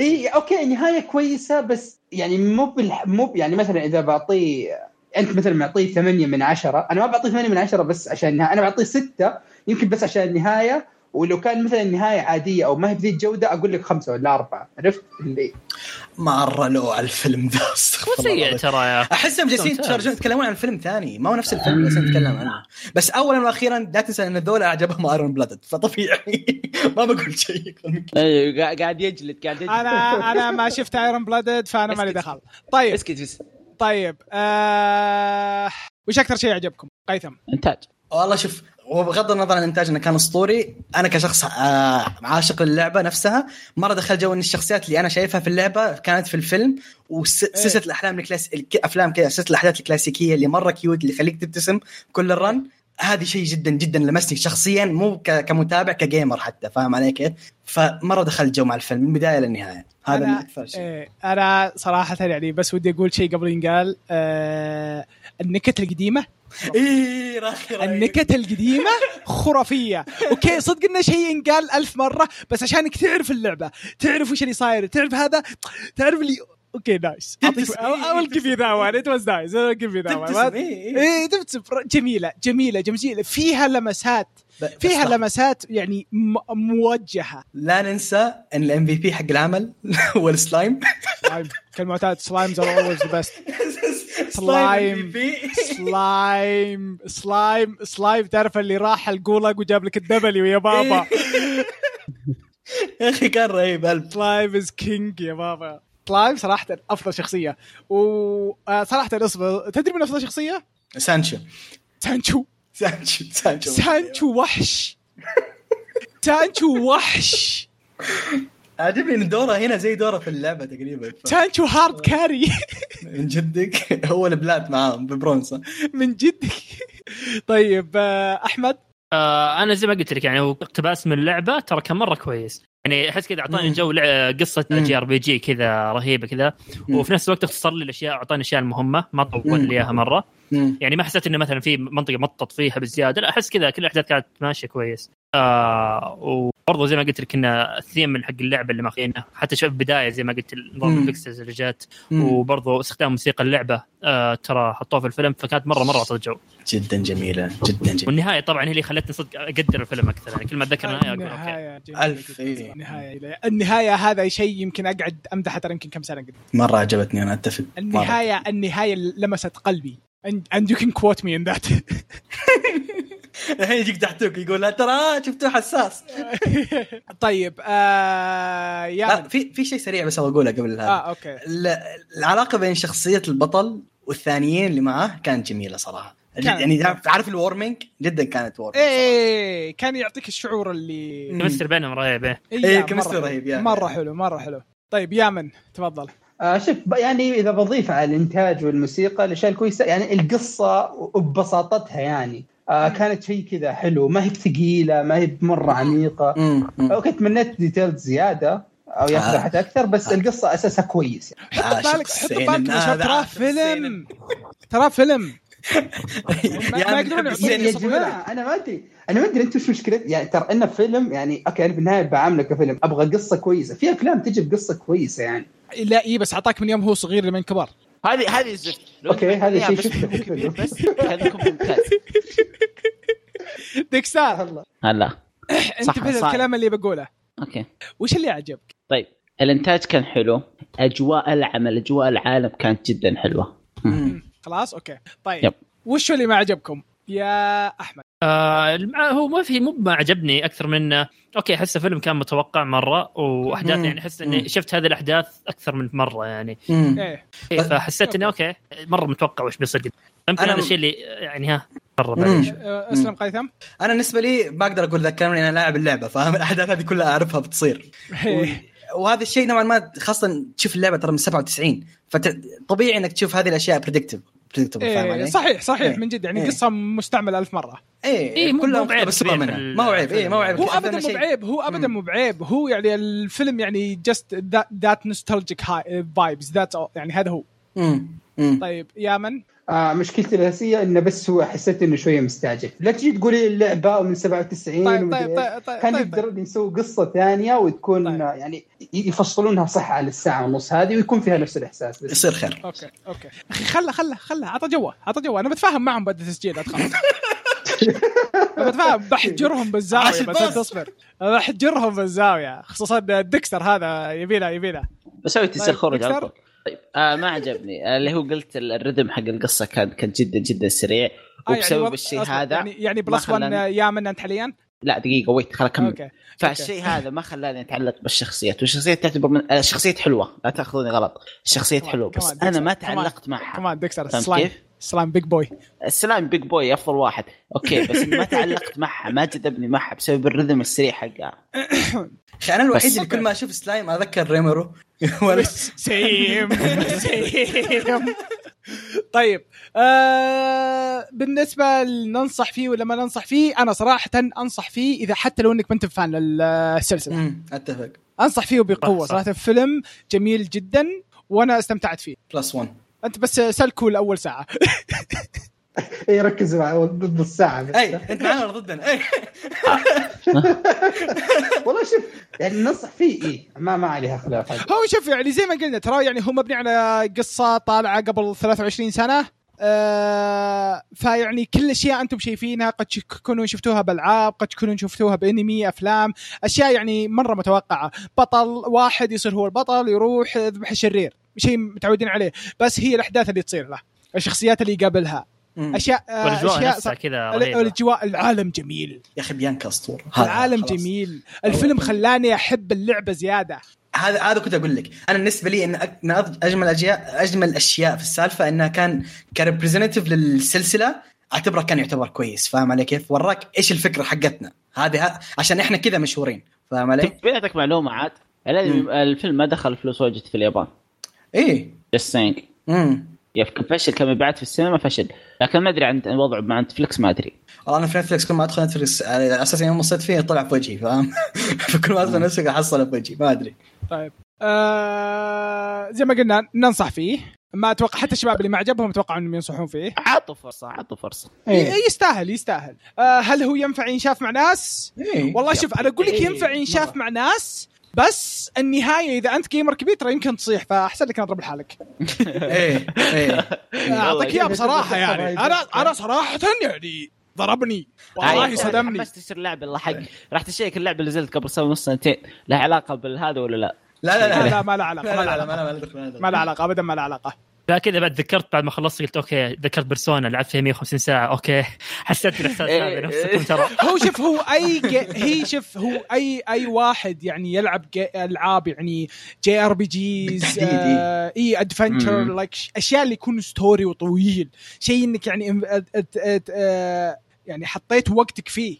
إي okay نهايه كويسة بس يعني مو بالح... مو يعني مثلا إذا بعطيه أنت مثلا معطيه 8 من 10 أنا ما بعطيه 8 من 10 بس عشان النهايه أنا بعطيه 6 يمكن بس عشان النهاية ولو كان مثلا النهايه عادية أو ما هي بذي الجوده أقول لك خمسة ولا أربعة عرفت؟ اللي مرة لو على الفيلم ذا أستغفر سيء. ترى يا احسهم جالسين. يتشارجون يتكلمون عن فيلم ثاني. ما هو نفس الفيلم اللي جالسين نتكلم عنه. بس اولا وأخيرا لا تنسى إن ذولا أعجبهم Iron Blooded فطبيعي. ما بقول شيء أيوه قاعد- قاعد يجلد قاعد يجلد. أنا أنا ما شفت Iron Blooded فأنا مالي دخل. طيب. اسكت بس. طيب آه... وش أكثر شيء عجبكم هيثم. إنتاج. والله شوف وبغض النظر عن الانتاج إنه كان أسطوري. أنا كشخص آه، عاشق للعبه نفسها. مرة دخل جو إن الشخصيات اللي أنا شايفها في اللعبة كانت في الفيلم وسلسله الأحلام الكلاس الك- أفلام كذا سلسلة الأحداث الكلاسيكية اللي مرة cute اللي يخليك تبتسم كل ال run. هذه شيء جدا جدا لمسني شخصيا مو ك- كمتابع ك gamer حتى فاهم علي كيف؟ فمرة دخلت جو مع الفيلم من البداية للنهاية. هذا أنا أكثر شيء. إيه أنا صراحة يعني بس ودي أقول شيء قبل ينقال آه النكت القديمة. راخي رايق. النكت القديمة خرافية. okay صدق إنه شيء ينقال ألف مرة بس عشانك تعرف اللعبة تعرف وش اللي صاير تعرف هذا تعرف اللي okay nice. I will give you that one it was nice. I will give you that one تبتسم إيه. إيه تبتسم. جميلة جميلة جميلة. فيها لمسات فيها لمسات يعني موجهة. لا ننسى إن ال MVP حق العمل هو ال slime. slime. كالمعتاد سلايمز ار اولويز ذا بيست سلايم سلايم. سلايم. سلايم. تعرف اللي راح الجولاج وجاب لك ال W يا بابا. يا أخي كان رهيب. slime is king يا بابا. سلايم صراحة أفضل شخصية. وصراحه اصبر تدري من أفضل شخصية؟ سانشو. سانشو. سانشو سانشو سانشو وحش سانشو وحش عجبني إن دوره هنا زي دورة في اللعبة تقريبا. ف- سانشو hard carry من جدك. هو ال plat معاهم ببرونزا من جدك. طيب آه، أحمد؟ آه أنا زي ما قلت لك يعني هو اقتباس من اللعبة ترى كان مرة كويس. يعني أحس كذا أعطاني. جو قصة. JRPG كذا رهيبة كذا. وفي نفس الوقت اختصر لي الأشياء أعطاني الاشياء المهمه ما طول. لي إياها مرة. مم. يعني ما حسيت إنه مثلا في منطقة مطط فيها بالزياده لا أحس كذا كل الأحداث كانت ماشية كويس آه وبرضه زي ما قلت لك إن الثيم من حق اللعبة اللي ماخذينه حتى شوف البداية زي ما قلت نظام. ال pixels اللي جات. وبرضه استخدام موسيقى اللعبة آه ترى حطوها في الفيلم فكانت مرة مرة اعطت جو جدا جميلة جدا جميلة والنهاية طبعا هي اللي خلتني صدق أقدر الفيلم أكثر يعني كل ما أتذكر النهاية أقول okay جداً. إيه. النهاية النهاية هذا شيء يمكن أقعد أمدحه ترى يمكن كم سنة قدام مرة عجبتني أنا أتفق مرة. النهايه النهاية لمست قلبي and, and you can quote me in that الحين يجيك تحتوك يقول لا ترى شفتوه حساس طيب آه يا لا من. في في شيء سريع بس أبغى أقوله قبل هذا آه okay ال- العلاقة بين شخصية البطل والثانيين اللي معاه كانت جميلة صراحة كانت. يعني عارف ال warming جدا كانت warming إيه كان يعطيك الشعور اللي ال chemistry بينهم رهيب إيه. إيه حلو. رهيب، يا. مرة حلو مرة حلو طيب يا من تفضل آه شوف يعني إذا بضيف على الإنتاج والموسيقى الأشياء الكويسة يعني القصة وببساطتها يعني. آه كانت شيء كذا حلو ما هي ثقيله ما هي مره عميقة. okay تمنيت details زيادة أو ياخذ آه. أكثر بس القصة أساسها كويس يعني. آه، حط بالك شخص حط بالك هذا ترى فيلم. ترى فيلم. يا يقدرون يحب يعطوني يا, جماعة أنا ما أدري. أنا ما أدري أنتم شو مشكلة؟ يعني ترى إنه فيلم يعني أوكي أنا في النهايه بعامله كفيلم. أبغى قصة كويسة. في أفلام تجي بقصة كويسة يعني. لا اي بس أعطاك من يوم هو صغير لمن كبر. هذه هذه الزفت. أنت هذا شيء شفته. بس كان يكون ممتاز ديكستار هلا. انتبه. للكلام اللي بقوله. okay. وش اللي عجبك؟ طيب الإنتاج كان حلو. أجواء العمل أجواء العالم كانت جدا حلوة. خلاص؟ okay. طيب. yep. وش اللي ما عجبكم؟ يا أحمد. آه المع- هو ما في مو ما عجبني أكثر من okay أحس الفيلم كان متوقع مرة وأحداث. يعني أحس. إني شفت هذه الأحداث أكثر من مرة يعني. إيه. إيه، فحسيت إني okay مرة متوقع وش بيصير. يمكن أنا- هذا الشيء اللي يعني ها مرة آه، أسلم قيثم أنا بالنسبة لي ما أقدر أقول ذا الكلام لاني أنا لاعب اللعبة فاهم؟ الأحداث هذه كلها أعرفها بتصير. إيه. وهذا الشيء نوعا ما خاصة تشوف اللعبة ترى من 97 فطبيعي إنك تشوف هذه الأشياء predictive predictable فاهم إيه علي؟ صحيح صحيح إيه. من جد يعني إيه. قصة مستعملة ألف مرة إيه إيه، مو- كلها مو بعيب في ما هو عيب إيه ما هو عيب هو ابدا مو بعيب هو ابدا. مو بعيب هو يعني الفيلم يعني just that nostalgic vibes that يعني هذا هو مم. مم. طيب يا من آه مشكلتي الأساسية إنه بس هو حسيت إنه شوية مستعجل. لا تجي تقول لي اللعبه من 97 طيب طيب. طيب طيب كان طيب يقدرون يسووا قصة ثانية وتكون طيب. يعني يفصلونها صح على الساعة ونص هذه ويكون فيها نفس الإحساس. بس يصير خير. okay okay. أخي خله خله خله عطى جوه عطى جوه. أنا بتفاهم معهم بعد التسجيل لا تخاف بتفاهم بحجرهم بالزاوية بس. تصبر بحجرهم بالزاوية خصوصا ديكستر هذا يبينا يبينا بسوي تسير طيب، خروج على ديكستر؟ طول. طيب آه ما عجبني. آه اللي هو قلت ال- ال rhythm حق القصة كان كان جدا جدا سريع. آه، وبسبب وض- الشيء هذا يعني يعني plus 1 خلاني- يا من أنت حاليا؟ لا دقيقة wait خل أكمل. okay فالشيء هذا ما خلاني أتعلق بالشخصيات. والشخصيات تعتبر من الشخصيات حلوة. لا تأخذوني غلط. الشخصيات حلوة. بس أنا ما تعلقت معها. كمان ديكستر slime؟ slime big boy. ال slime big boy أفضل واحد. okay بس ما تعلقت معها ما جذبني معها بسبب ال rhythm السريع حقها. أخي أنا الوحيد اللي كل ما أشوف سلايم اتذكر ريمورو ولا سيم سيم. طيب آه بالنسبة لننصح فيه ولا ما ننصح فيه أنا صراحة أنصح فيه إذا حتى لو إنك ما أنت fan للسلسلة. أتفق. أنصح فيه بقوة. صراحة فيلم جميل جدا وأنا استمتعت فيه. plus 1 أنت بس سلكوا الأول ساعة اي ركزوا مع ضد الساعة بس. أي أنت معنا ولا ضدنا؟ أي والله شوف يعني ننصح فيه اي ما ما عليها خلاف. هو شوف يعني زي ما قلنا ترى يعني هو مبني على قصة طالعة قبل 23 سنة آه فيعني كل الأشياء أنتم شايفينها قد تكونون شفتوها بألعاب قد تكونون شفتوها بأنمي أفلام أشياء يعني مرة متوقعة بطل واحد يصير هو البطل يروح يذبح الشرير شيء متعودين عليه. بس هي الأحداث اللي تصير له الشخصيات اللي يقابلها. أشياء آه، أشياء كذا. الأجواء العالم جميل. يا أخي بيانكا أسطورة. العالم خلاص. جميل. الفيلم خلاني أحب اللعبة زيادة. هذا هذا كنت أقول لك. أنا بالنسبة لي إن أجمل أجياء أجمل الاشياء في السالفة إنها كان ك representative للسلسلة أعتبره كان يعتبر كويس. فاهم علي كيف؟ وراك إيش الفكرة حقتنا؟ هذه عشان إحنا كذا مشهورين. فاهم علي؟ بيعطيك معلومة عاد. الفيلم ما دخل فلوس واجد في اليابان. إيه. just saying امم كان فشل كمبيعات في السينما فشل. لكن ما أدري عن وضعه مع نتفلكس ما أدري. والله أنا في نتفلكس كل ما أدخل نتفلكس على أساس يوم وصلت فيه طلع في وجهي فاهم؟ فكل ما أدخل نتفلكس أحصله في وجهي ما أدري. طيب. آه زي ما قلنا ننصح فيه. ما أتوقع حتى الشباب اللي ما عجبهم أتوقع إنهم ينصحون فيه. عطوا فرصة عطوا فرصة. إيه. ي- يستاهل يستاهل. آه هل هو ينفع ينشاف مع ناس؟ إيه. والله شوف أنا أقول لك إيه، ينفع ينشاف مرة. مع ناس بس النهاية إذا أنت جيمر كبير ترى يمكن تصيح فأحسن لك أضرب لحالك. إيه إيه. أعطيك اياه والله. بصراحة يعني. أنا أنا صراحة يعني ضربني. والله صدمني. حمست تشتري اللعبه الله حق. راح تشترك اللعبه اللي نزلت قبل سنة ونص سنتين. لها علاقة بالهذا ولا لا؟ لا لا لا. لا لا ما له علاقة لا ما لا له لا ما علاقة. لا ما لا دخل، ما لا دخل. ما له علاقة ابدا ما له علاقة. لا كذا بعد ذكرت بعد ما خلصت قلت okay ذكرت بيرسونا لعبت فيها 150 ساعة okay. حسيت بالاحساس هذا نفسكم ترى. هو شوف هو أي هي شوف هو أي أي واحد يعني يلعب ألعاب يعني JRPGs إيه. اي adventure. like أشياء اللي يكون story وطويل. شيء إنك يعني ام- ات- ات- ات- آه، يعني حطيت وقتك فيه.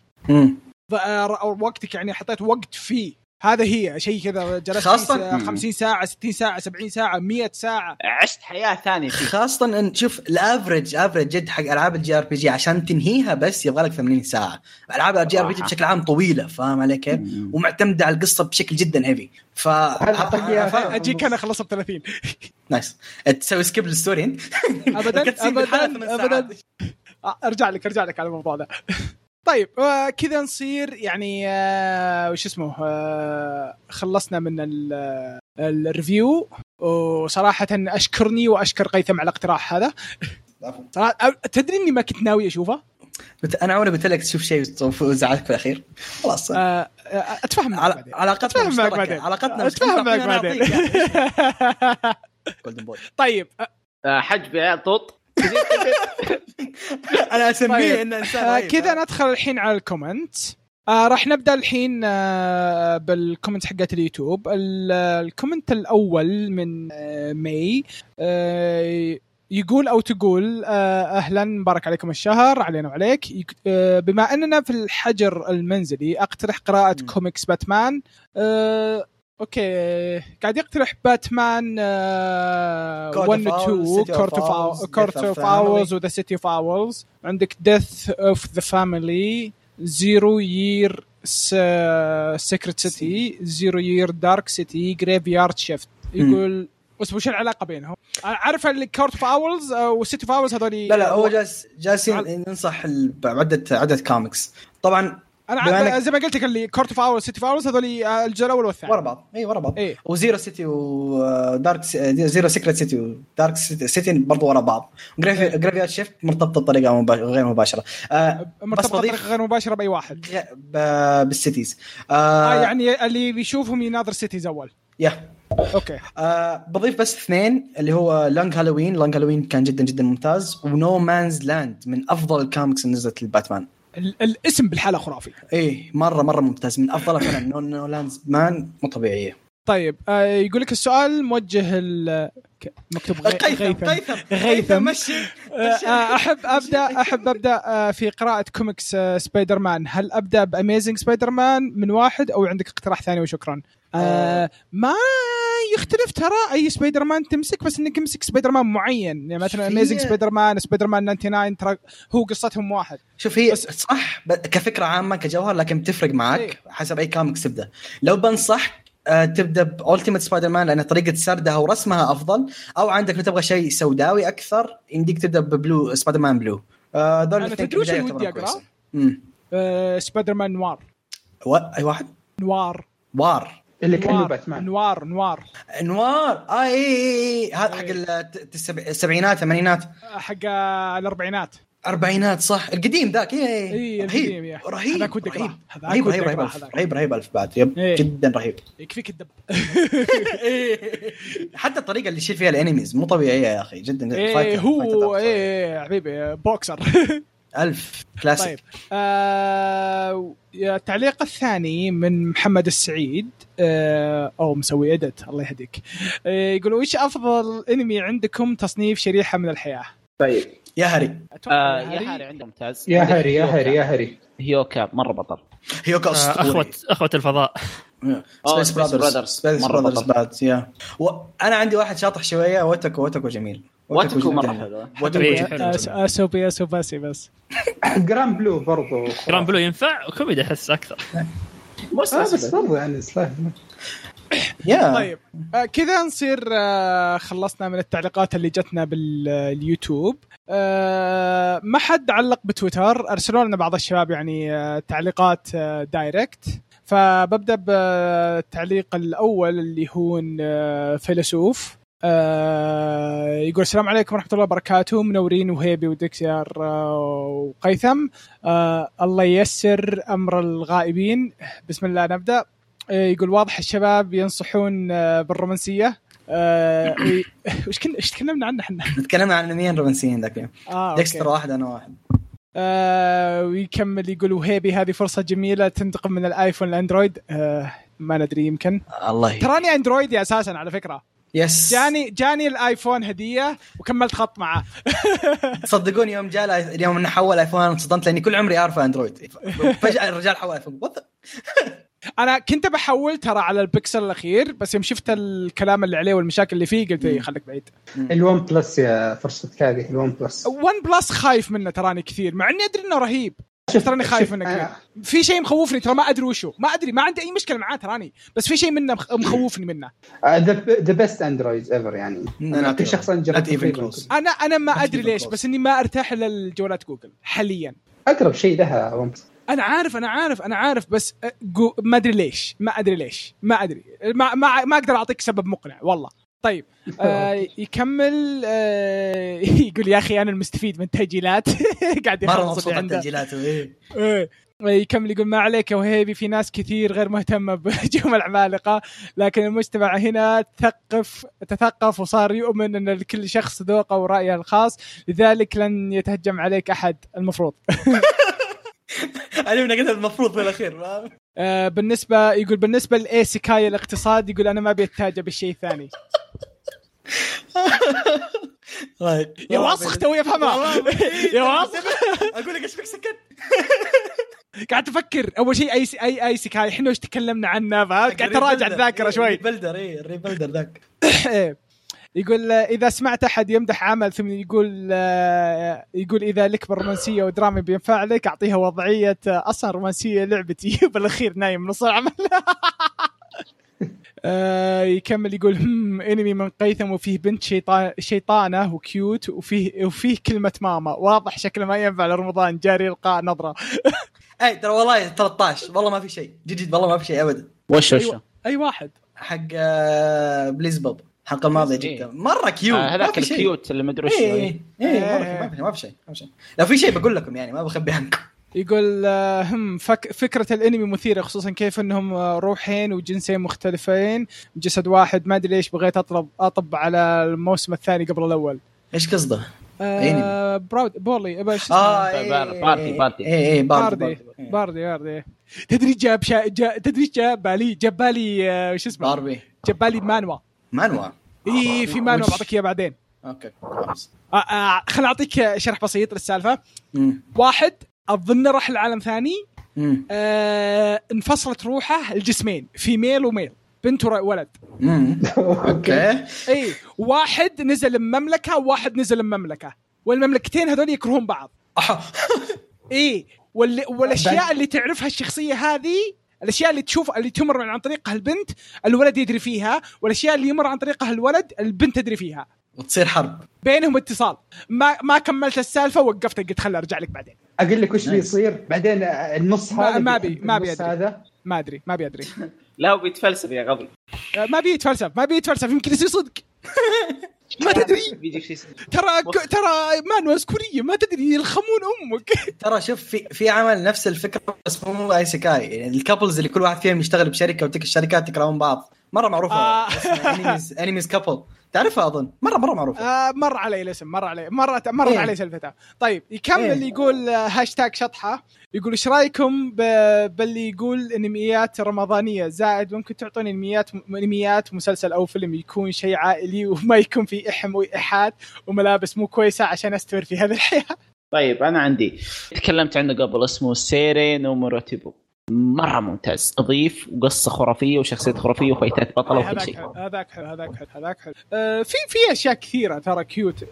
آه، وقتك يعني حطيت وقت فيه. هذا هي شيء كذا جلست خاصة- فيه 50 ساعة 60 ساعة 70 ساعة 100 ساعة. عشت حياة ثانية فيه. خاصة إن شوف ال average average جد حق ألعاب ال JRPG عشان تنهيها بس يبغى لك 80 ساعة، ألعاب ال JRPG. بشكل عام طويلة فاهم علي كيف؟ ومعتمدة على القصة بشكل جدا heavy ف. أجيك أنا اخلصها ب 30 nice تسوي skip لل story أنت؟ ابدا ابدا. ابدا. أرجع لك أرجع لك على الموضوع ده. طيب آه كذا نصير يعني آه وش اسمه آه خلصنا من ال- الريفيو وصراحة أشكرني وأشكر قيثم على الاقتراح هذا. صراحة تدري إني ما كنت ناوي أشوفه؟ بت- أنا عمري قلت لك تشوف شيء وزعلك في الأخير. خلاص. أتفهم معك بعدين. علاقتنا أتفهم معك بعدين. علاقتنا أتفهم معك بعدين. golden boy طيب آه، آه، حجب يا عيال طوط أنا أسميه طيب. إنه إنسان آه. كذا ندخل الحين على ال comment آه راح نبدأ الحين آه بال comment حقت اليوتيوب ال- ال comment الأول من آه مي آه يقول أو تقول آه أهلا مبارك عليكم الشهر علينا وعليك يك- آه بما أننا في الحجر المنزلي أقترح قراءة. كوميكس باتمان آه أوكي. قاعد يقترح باتمان آه Court 1 of و 2 Owls, City of كورت اوف كورت. اورز وذا سيتي اوف اورز عندك ديث اوف ذا فاميلي زيرو يير سيكريت سيتي زيرو يير دارك سيتي جريف يارد شيفت يقول بس وش العلاقة بينهم؟ عارف الكورت اوف اورز والسيتي اوف اورز هذول لا لا هو جالس جالسين ننصح ال- بعدة عدد كوميكس طبعا أنا زي ما قلت لك اللي Court of Owls City of Owls هذول الجزء الأول والثاني ورا بعض. إي ورا بعض. إيه و Zero City و Dark Zero Secret City و Dark City برضو ورا بعض. Graveyard Shift مرتبطة بطريقة مبا- غير مباشرة. آه مرتبطة بطريقة غير مباشرة بأي واحد. بال Cities آه آه يعني اللي بيشوفهم يناظر Cities أول. yeah. okay. آه بضيف بس اثنين اللي هو Long Halloween Long Halloween كان جدا جدا ممتاز. و No Man's Land من أفضل الكوميكس اللي نزلت للباتمان الاسم بالحالة خرافي إيه مره مرة ممتاز. من افضلها فعلا No No Lands Man مو طبيعية. طيب آه يقول لك السؤال موجه مكتوب غيثم. قيثم غيثم. مشي آه، آه، أحب ابدا أحب أبدأ آه، في قراءة كوميكس سبايدر مان. هل أبدأ ب Amazing سبايدر مان من واحد أو عندك اقتراح ثاني وشكرا؟ آه، ما يختلف ترى أي سبايدر مان تمسك بس إنك امسك سبايدر مان معين. يعني مثلا Amazing سبايدر مان سبايدر مان 99 ترى هو قصتهم واحد. شوف هي بس- صح كفكرة عامة كجوهر لكن بتفرق معك إيه. حسب أي كوميكس تبدأ. لو بنصحك آه، تبدأ ب Ultimate سبايدر مان لأن طريقة سردها ورسمها أفضل. أو عندك لو تبغى شيء سوداوي أكثر يمديك تبدأ ب Blue سبايدر مان Blue آه، دول الاثنين تدري وش ودي. أمم. آه سبايدر مان Noir و- أي واحد؟ Noir Noir اللي كانه Noir باتمان Noir Noir. Noir آه اي اي اي هذا حق الت- السبع- السبعينات الثمانينات حق الأربعينات. أربعينات صح. القديم ذاك اي اي إي، رهيب القديم، يا. رهيب رهيب. رهيب رهيب رهيب. رهيب رهيب ألف بعد yep إيه. جدا رهيب. يكفيك الدب. حتى الطريقة اللي يشيل فيها ال enemies مو طبيعية يا أخي. جدا إيه هو ضبط. إيه حبيبي بوكسر. ألف كلاسيك طيب آه التعليق الثاني من محمد السعيد آه أو مسوي edit الله يهديك. آه يقول وش أفضل انمي عندكم تصنيف شريحة من الحياة؟ طيب. يا هري آه يا. هاري. عنده ممتاز يا هري يا. هري يا هري هيوكا مرة بطل. هيوكا آه، أخوة أخوة الفضاء. سبيس Brothers. سبيس بطل. بعد يا. وأنا عندي واحد شاطح شوية واتكو واتكو جميل. واتكو مره جميل. حلو واتكو جميل. حلو. أس- اسوبي اسوباسي بس. جرام بلو برضو. جرام بلو ينفع؟ كوميدي أحس أكثر. آه بس برضو يعني طيب. آه كذا نصير آه خلصنا من التعليقات اللي جتنا باليوتيوب. ما حد علق بتويتر. أرسلوا لنا بعض الشباب يعني تعليقات دايركت. فببدأ بالتعليق الأول اللي هو فيلسوف. آه يقول السلام عليكم ورحمة الله وبركاته. منورين وهيبي ودكسيار آه وقيثم. آه الله ييسر أمر الغائبين. بسم الله نبدأ. آه، يقول واضح الشباب ينصحون آه، بالرومانسية. آه، وش كنا إيش تكلمنا عنه إحنا؟ تكلمنا عن انميين رومانسيين ذاك؟ اليوم آه ديكستر. واحد أنا واحد. آه ويكمل يقول وهيبي هذه فرصة جميلة تنتقل من الآيفون لأندرويد. آه ما ندري يمكن. الله تراني اندرويدي أساسا على فكرة. yes جاني جاني الآيفون هدية وكملت خط معه. تصدقون يوم جاء اليوم إنه حول آيفون انصدمت لأني كل عمري أعرف أندرويد. فجأة الرجال حول آيفون. أنا كنت بحول ترى على البكسل الأخير بس يوم شفت الكلام اللي عليه والمشاكل اللي فيه قلت إيه، خليك بعيد. الون بلس يا فرصتك هذه الون بلس. ون بلس خايف منه تراني كثير مع إني أدري إنه رهيب. شوف- تراني خايف منه أنا- كثير في شيء مخوفني ترى ما أدري وشو. ما أدري ما عندي أي مشكلة معاه تراني بس في شيء منه مخ- مخوفني منه. the best Android ever يعني. أنا أنا. كل شخص. أنا أنا ما أدري ليش. بس إني ما أرتاح إلا لجوالات جوجل حاليا. أقرب شيء لها أنا عارف أنا عارف أنا عارف بس جو ما أدري ليش ما أدري ليش ما أدري. ما ما, ما أقدر أعطيك سبب مقنع والله. طيب آه يكمل آه يقول يا أخي أنا المستفيد من تسجيلات قاعد مرة يخلص مبسوط على عنده تسجيلاته إيه. إيه. يكمل يقول ما عليك يا وهيبي في ناس كثير غير مهتمة بهجوم العمالقه لكن المجتمع هنا تثقف تثقف وصار يؤمن أن لكل شخص ذوقه ورأيه الخاص لذلك لن يتهجم عليك أحد المفروض من قلت المفروض في الأخير؟ آه بالنسبة يقول بالنسبة ل isekai الاقتصاد يقول أنا ما ابي اتاجر بالشيء الثاني. طيب. يا وسخ توي افهمها يا وسخ أقول لك إيش فيك سكت؟ قاعد تفكر. أول شيء أي أي isekai إحنا وش تكلمنا عنه؟ فهمت؟ قاعد تراجع الذاكره شوي. rebuilder اي ال rebuilder ذاك. إيه. يقول إذا سمعت أحد يمدح عمل ثم يقول آه، يقول إذا لك بالرومانسيه ودراما بينفع لك أعطيها وضعية آه، أصلا رومانسية لعبتي. بالأخير نايم نص العمل. آه، يكمل يقول هم إنمي من قيثم وفيه بنت شيطان شيطانة و cute وفيه وفيه كلمة ماما. واضح شكله ما ينفع لرمضان. جاري القاء نظرة. أي ترى والله 13 والله ما في شيء. جد جد والله ما في شيء ابدا. وش وش؟ أيوة. أي واحد. حق بليز بوب الحلقة الماضيه إيه. جدا مرة cute آه، ما هذاك في شيء. ال cute اللي مدري وش اي هو. اي اي مرة ما في- ما في شيء ما في شيء لو في شيء بقول لكم يعني ما بخبي عنكم يقول آه، هم فك فكرة الانمي مثيرة خصوصا كيف إنهم آه، روحين وجنسين مختلفين جسد واحد ما أدري ليش بغيت اطلب اطب على الموسم الثاني قبل الأول إيش قصده؟ آه براود بورلي إيش اسمه؟ آه بار- إيه، بارتي- إيه، بارتي. اي اي باردي باردي باردي باردي تدري جاب شا... جا... تدري جاب بالي جاب بالي آه، وش اسمه باربي جاب بالي مانوا مانوا؟ إي في مانوا؟ بعطيك إياه بعدين. أوكي خلاص. آه آه خل أعطيك شرح بسيط للسالفة. مم. واحد اظن راح لعالم ثاني. مم. آه انفصلت روحه الجسمين في ميل وميل. بنت وولد. أوكي. إي واحد نزل المملكه وواحد نزل المملكه والمملكتين هذول يكرهون بعض. إي وال... والأشياء اللي تعرفها الشخصية هذه الأشياء اللي تشوف اللي تمر عن طريقها البنت الولد يدري فيها والأشياء اللي يمر عن طريقها الولد البنت تدري فيها. وتصير حرب. بينهم اتصال. ما ما كملت السالفة وقفت قلت خليني أرجع لك بعدين. أقول لك وش بيصير؟ بعدين النص ما- هذا ما بي- ما بيدري. هذا. ما أدري ما بيدري. لا هو بيتفلسف يا غبي. ما بيتفلسف ما بيتفلسف. يمكن يصير صدق. ما تدري. شيء ترى ترى مانوا كوريه ما تدري يلخمون أمك. ترى شوف في في عمل نفس الفكرة بس مو isekai يعني ال couples اللي كل واحد فيهم يشتغل بشركة وتلك الشركات تكرهون بعض. مرة معروفة. enemies enemies couple تعرفها أظن؟ مره مرة معروفة. آه مر علي الاسم مر علي مرت مرت إيه. علي سالفتها طيب يكمل إيه. يقول آه، هاشتاج شطحة. يقول إيش رأيكم ب- باللي يقول أنميات رمضانية؟ زائد ممكن تعطوني أنميات أنميات مسلسل أو فيلم يكون شيء عائلي وما يكون فيه إحم وايحاءات وملابس مو كويسة عشان استمر في هذه الحياة. طيب أنا عندي. تكلمت عنه قبل اسمه سيري نو موريبيتو مرة ممتاز. اضيف وقصه خرافية وشخصية خرافية وفايتات بطلة وكل شيء. هذاك حلو هذاك حلو هذاك حلو. آه في في أشياء كثيرة ترى cute.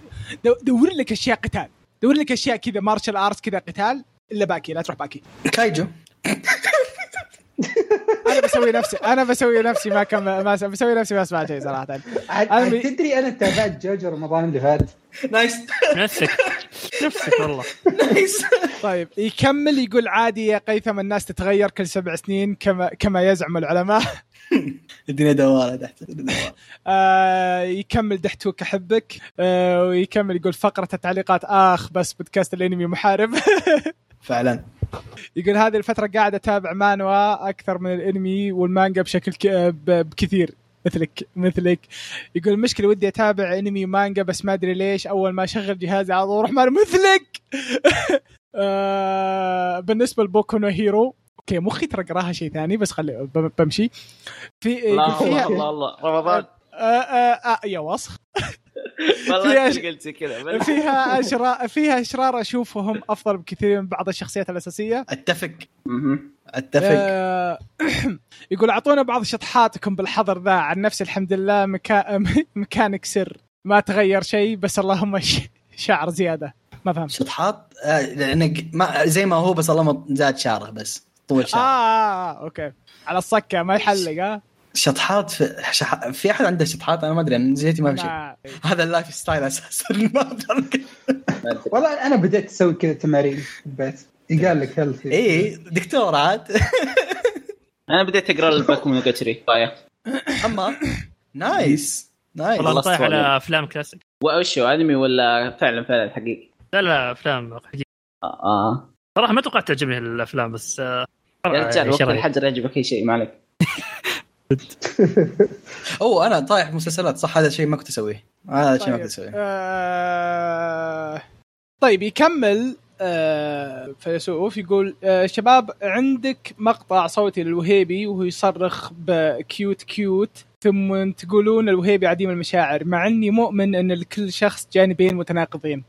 دو- دور لك أشياء قتال. دور لك أشياء كذا martial arts كذا قتال إلا باكي لا تروح باكي. كايجو. أنا بسوي نفسي أنا بسوي نفسي ما كم ما بسوي نفسي ما اسمع شيء صراحة. أنا تدري أنا تابعت جوجو رمضان اللي فات؟ nice نفسك. نفسك والله. nice طيب يكمل يقول عادي يا قيثم الناس تتغير كل سبع سنين كما كما يزعم العلماء. الدنيا دوارة تحت. الدنيا دوارة. آه يكمل دحتوك أحبك. آه ويكمل يقول فقرة التعليقات آخ بس بودكاست الأنمي محارب. فعلا. يقول هذه الفترة قاعد أتابع مانوا أكثر من الأنمي والمانجا بشكل ك... بكثير مثلك مثلك. يقول المشكلة ودي أتابع أنمي ومانجا بس ما أدري ليش أول ما أشغل جهازي على طول أروح مال مثلك! آه بالنسبة لبوكو نو هيرو okay مخي ترى قراها شيء ثاني بس خلي بمشي. في الله الله الله رمضان. آه آه آه يا وسخ. والله فيها انت ش- اللي قلت كذا فيها اشرار فيها أشرار أشوفهم أفضل بكثير من بعض الشخصيات الأساسية. أتفق. أتفق. آه، يقول أعطونا بعض شطحاتكم بالحظر ذا عن نفسي الحمد لله مكا... مكانك سر ما تغير شيء بس اللهم ش... شعر زيادة. ما فهمت. شطحات؟ آه، لأنك ما زي ما هو بس الله ما زاد شعره بس طول آه, شعره آه, آه okay. على الصكة ما يحلق ها شطحات في شح... في أحد عنده شطحات؟ أنا ما أدري أنا جهتي ما في شيء. هذا ال lifestyle أساسا. ما. والله أنا بديت أسوي كذا تمارين في البيت يقال لك healthy إيه دكتور عاد. أنا بديت أقرأ الباكو من طايح. أما؟ nice nice والله طايح. على أفلام كلاسيك. وش هو أنمي ولا فعلا فعلا حقيقي؟ لا لا أفلام حقيقية. آه, آه. صراحة ما توقعت تعجبني الأفلام بس آه، يا رجال وقت. الحجر يعجبك أي شيء ما عليك. اوه أنا طايح مسلسلات صح هذا الشيء ما كنت أسويه هذا الشيء ما طيب. كنت أسويه آه... طيب يكمل آه فيلسوف يقول آه شباب عندك مقطع صوتي للوهيبي وهو يصرخ ب cute cute ثم تقولون الوهيبي عديم المشاعر مع إني مؤمن إن لكل شخص جانبين متناقضين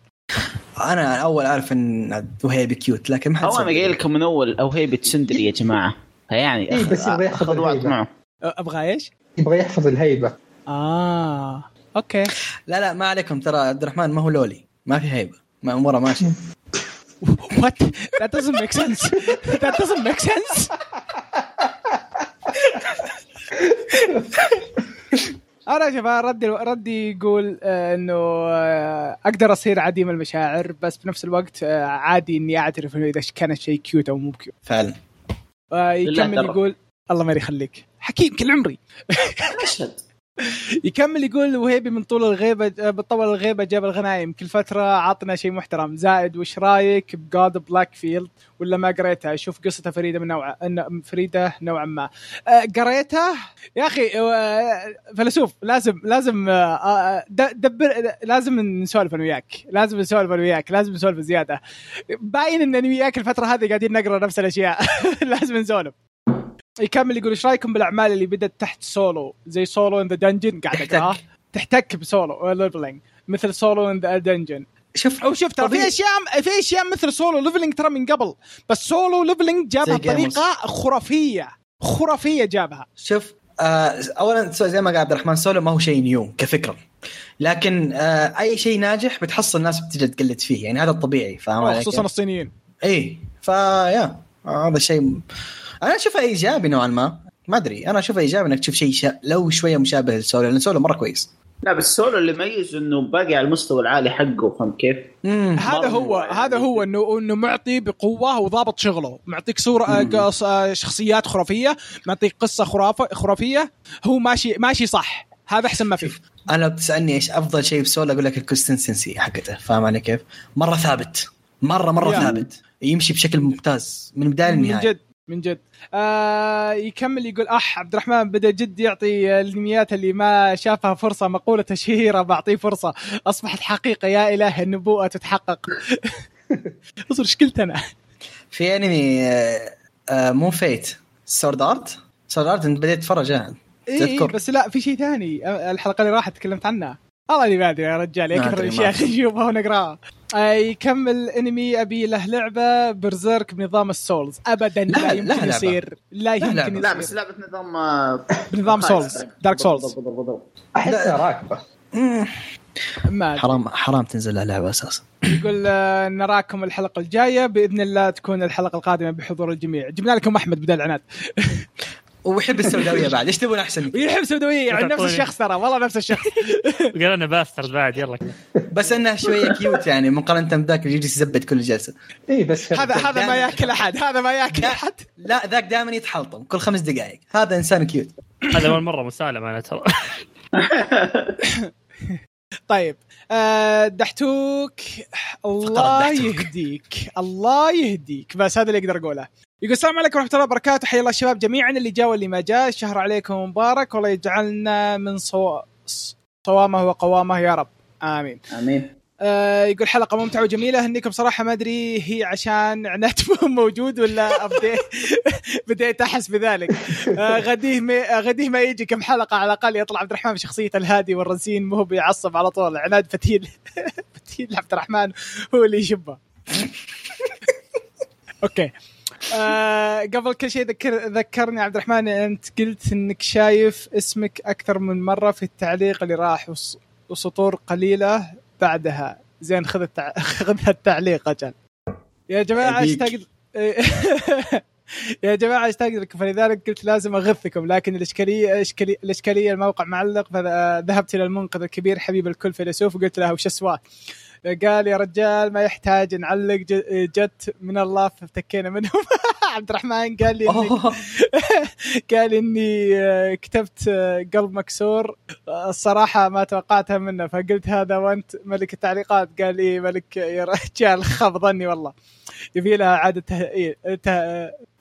أنا أول أعرف إن وهيبي cute لكن ما حد أنا. قايل لكم من أول الوهيبي tsundere يا جماعة فيعني إيه، بس يبغى يحفظ أخذ وقت. معه أبغى إيش؟ يبغى يحفظ الهيبة. آه okay. لا لا ما عليكم. ترى عبد الرحمن ما هو loli. ما في هيبة. ما أموره ماشيه what? That doesn't make sense. That doesn't make sense. أنا شباب ردي ردي يقول آه، إنه آه، أقدر أصير عديم المشاعر بس بنفس الوقت آه، عادي إني أعترف إنه إذا كان الشيء cute أو مو cute فعلا. يكمل. يقول الله ما يخليك. حكيم كل عمري. اشهد يكمل يقول وهيبي من طول الغيبة بطول الغيبة جاب الغنايم. كل فترة عطنا شيء محترم. زائد وش رأيك ب God of Blackfield ولا ما قريتها؟ شوف قصته فريدة من نوع فريدة نوعا ما. آه، قريتها؟ يا أخي آه، فيلسوف لازم لازم د- دبر لازم نسولف أنا وياك. لازم نسولف أنا وياك. لازم نسولف زيادة. باين إن أنا وياك الفترة هذه قاعدين نقرأ نفس الأشياء. لازم نسولف. يكمل يقول إيش رأيكم بالأعمال اللي بدأت تحت سولو زي Solo in the Dungeon قاعد تحتك. تحتك ب Solo Leveling مثل Solo in the Dungeon شوف أو شوف ترى في. أشياء في أشياء مثل Solo Leveling ترى من قبل بس Solo Leveling جابها. بطريقة خرافية. خرافية جابها. شوف آه اولا زي ما قال عبد الرحمن سولو ما هو شيء new كفكرة. لكن آه أي شيء ناجح بتحصل الناس بتجي تقلد فيه. يعني هذا الطبيعي فاهم علي خصوصا؟ الصينيين. اي فيا آه، هذا الشيء أنا اشوفها إيجابي نوعا ما. ما أدري. أنا اشوفها إيجابي إنك تشوف شيء شا... لو شوية مشابه للسولو لأن السولو مرة كويس. لا بس سولو اللي يميز إنه باقي على المستوى العالي حقه فهمت كيف؟ هذا هو. هذا هو انه إنه معطي بقوة وضابط شغله. معطيك صورة آه، قص- آه، شخصيات خرافية معطيك قصة خرافه خرافية. هو ماشي ماشي صح. هذا أحسن ما فيه. أنا لو بتسألني إيش أفضل شيء بسولو؟ أقول لك الكونسستنسي حقته. فاهم علي كيف؟ مرة ثابت. مره مرة. ثابت. يمشي بشكل ممتاز. من البدايه من للنهايه جد. من جد. آه يكمل يقول أح عبد الرحمن بدأ جد يعطي الانميات اللي ما شافها فرصة مقولة شهيره بعطيه فرصة. أصبحت حقيقة يا إله النبوءة تتحقق. اصبر إيش قلت أنا؟ في أنمي آه، آه، مو فيت Sword Art Sword Art أنت بديت تتفرج. اي تذكر. بس لا في شيء ثاني آه، الحلقة اللي راحت تكلمت عنها. والله إني ما أدري يا رجال يا كثر الاشياء. نشوفها ونقراها يكمل أنمي أبي له لعبة برزيرك بنظام ال Souls ابدا لا, لا- يمكن لا لعبة. يصير لا يمكن. لا يصير بس لعبة نظام آه، بنظام. Souls Dark Souls بالضبط، بالضبط، بالضبط. احسها راكبة. ما. حرام حرام تنزل لها لعبة أساسا يقول آه، نراكم الحلقة الجاية بإذن الله تكون الحلقة القادمة بحضور الجميع جبنا لكم أحمد بدل العناد ويحب السوداوية بعد. إيش تبون أحسن؟ ويحب سوداويه يعني نفس. الشخص ترى والله نفس الشخص. قال أنا باسترد بعد يلا. بس انها شوية cute يعني مقارنة بذاك اللي يجلس يزبد كل جلسة. اي إيه، بس هذا هذا ما يأكل أحد هذا ما يأكل. أحد. لا ذاك دائما يتحلطم كل خمس دقائق. هذا إنسان cute هذا أول مرة مسالم أنا ترى. طيب آه دحتوك. الله. يهديك. الله يهديك. بس هذا اللي أقدر أقوله. يقول السلام عليكم ورحمة الله وبركاته. حيا الله الشباب جميعا. اللي جاء واللي ما جاء. الشهر عليكم مبارك والله يجعلنا من صو... صوامه وقوامه يا رب. آمين. آمين. آه يقول حلقة ممتعة وجميلة. هنيكم صراحة ما أدري هي عشان عناد مو موجود ولا بديت أحس بذلك. آه غديه ما غديه ما يجي كم حلقة على الأقل يطلع عبد الرحمن بشخصيه الهادي والرزين مو هو بيعصب على طول. عناد فتيل فتيل عبد الرحمن هو اللي يشبه. أوكي. آه قبل كل شيء ذكر ذكرني عبد الرحمن أنت قلت إنك شايف اسمك أكثر من مرة في التعليق اللي راح وس- وسطور قليلة بعدها. زين خذ التع... خذ التعليق أجل. يا جماعة. اشتقت يا جماعة اشتاق لكم؟ فلذلك قلت لازم أغثكم لكن الاشكاليه إشكالية الإشكالية الموقع معلق فذهبت إلى المنقذ الكبير حبيب الكل فيلسوف وقلت له وش اسواه قال يا رجال ما يحتاج نعلق جت من الله فافتكينا منهم. عبد الرحمن قال لي. قال إني آه، كتبت آه، قلب مكسور. الصراحة ما توقعتها منه فقلت هذا وأنت ملك التعليقات. قال لي ملك يا رجال خاب ظني والله. يبي لها اعاده تهيئ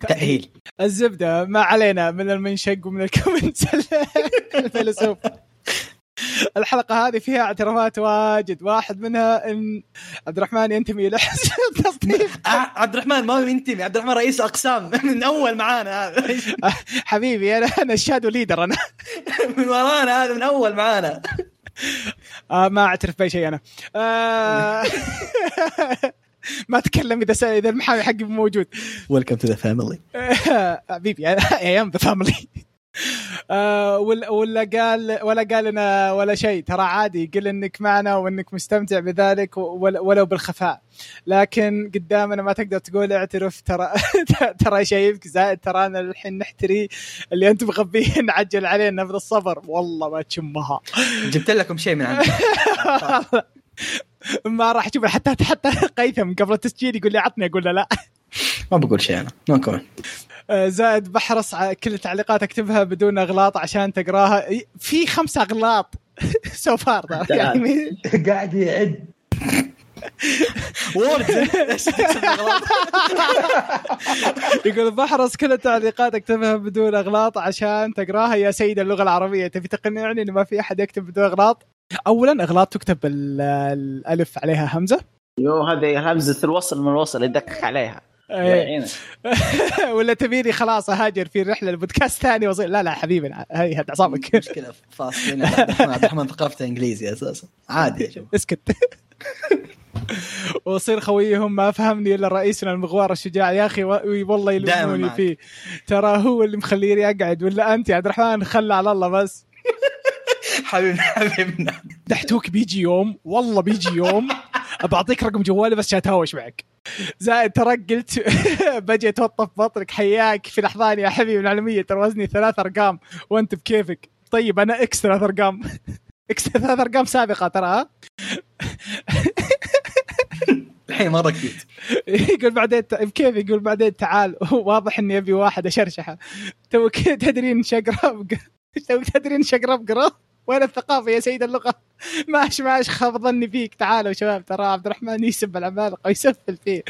تأهيل. الزبدة ما علينا من المنشق ومن ال comments الفيلسوف. الحلقة هذه فيها اعترافات واجد. واحد منها إن عبد الرحمن ينتمي إلى حزب التصنيف. آه، عبد الرحمن ما هو ينتمي. عبد الرحمن رئيس أقسام. من أول معانا هذا. حبيبي أنا أنا ال shadow leader أنا. من ورانا هذا من أول معانا. آه ما أعترف بأي شيء أنا. آه ما أتكلم إذا إذا المحامي حقي موجود. welcome to the family حبيبي I am the family ولا ولا قال ولا قال لنا ولا شيء. ترى عادي قل إنك معنا وإنك مستمتع بذلك ول- ولو بالخفاء. لكن قدامنا ما تقدر تقول اعترف. ترى ترى شايفك زائد ترانا الحين نحتري اللي انت مغبيه نعجل عليه نفذ الصبر. والله ما تشمها. جبت لكم شيء من عندي. ما راح أشوف حتى حتى قيثم قبل التسجيل يقول لي عطني. أقول له لا. ما بقول شيء أنا. no comment آه، زائد بحرص على كل التعليقات اكتبها بدون اغلاط عشان تقراها. في خمسة اغلاط. so far يعني. قاعد يعد. وورد يقول بحرص كل التعليقات اكتبها بدون اغلاط عشان تقراها. يا سيد اللغة العربية. تبي تقنعني انه ما في أحد يكتب بدون اغلاط؟ اولا اغلاط تكتب ال- الألف عليها همزة. يو هذه همزة الوصل من الوصل يدقق عليها. ولا تبيني خلاص أهاجر في رحله لبودكاست ثاني وصير لا لا حبيبي هي هد اعصابك مشكلة فاصلين عبد الرحمن. ثقافته إنجليزي أساسا. عادي اسكت. وصير خويهم ما فهمني إلا رئيسنا المغوار الشجاع. يا أخي والله يلوموني. فيه. ترى هو اللي مخليني أقعد. ولا أنت يا عبد الرحمن؟ خلى على الله بس. حبيبنا حبيبنا دحتوك بيجي يوم؟ والله بيجي يوم. بعطيك رقم جوالي بس عشان اتهاوش معك. زائد ترى قلت بجي اتوطف بطنك حياك في لحظاني يا حبيبي العالمية ترى وزني ثلاث أرقام. وأنت بكيفك. طيب أنا ex ثلاث أرقام. ex ثلاث أرقام سابقة ترى ها؟ الحين مره cute يقول بعدين بكيف يقول بعدين تعال. واضح إني أبي واحد أشرشحه. تو كذا تدرين شقرب تو تدرين شقرب قرا وين الثقافة يا سيد اللغة؟ ماش ماش خاب ظني فيك. تعالوا شباب ترى عبد الرحمن يسب العمالقه ويسفل فيه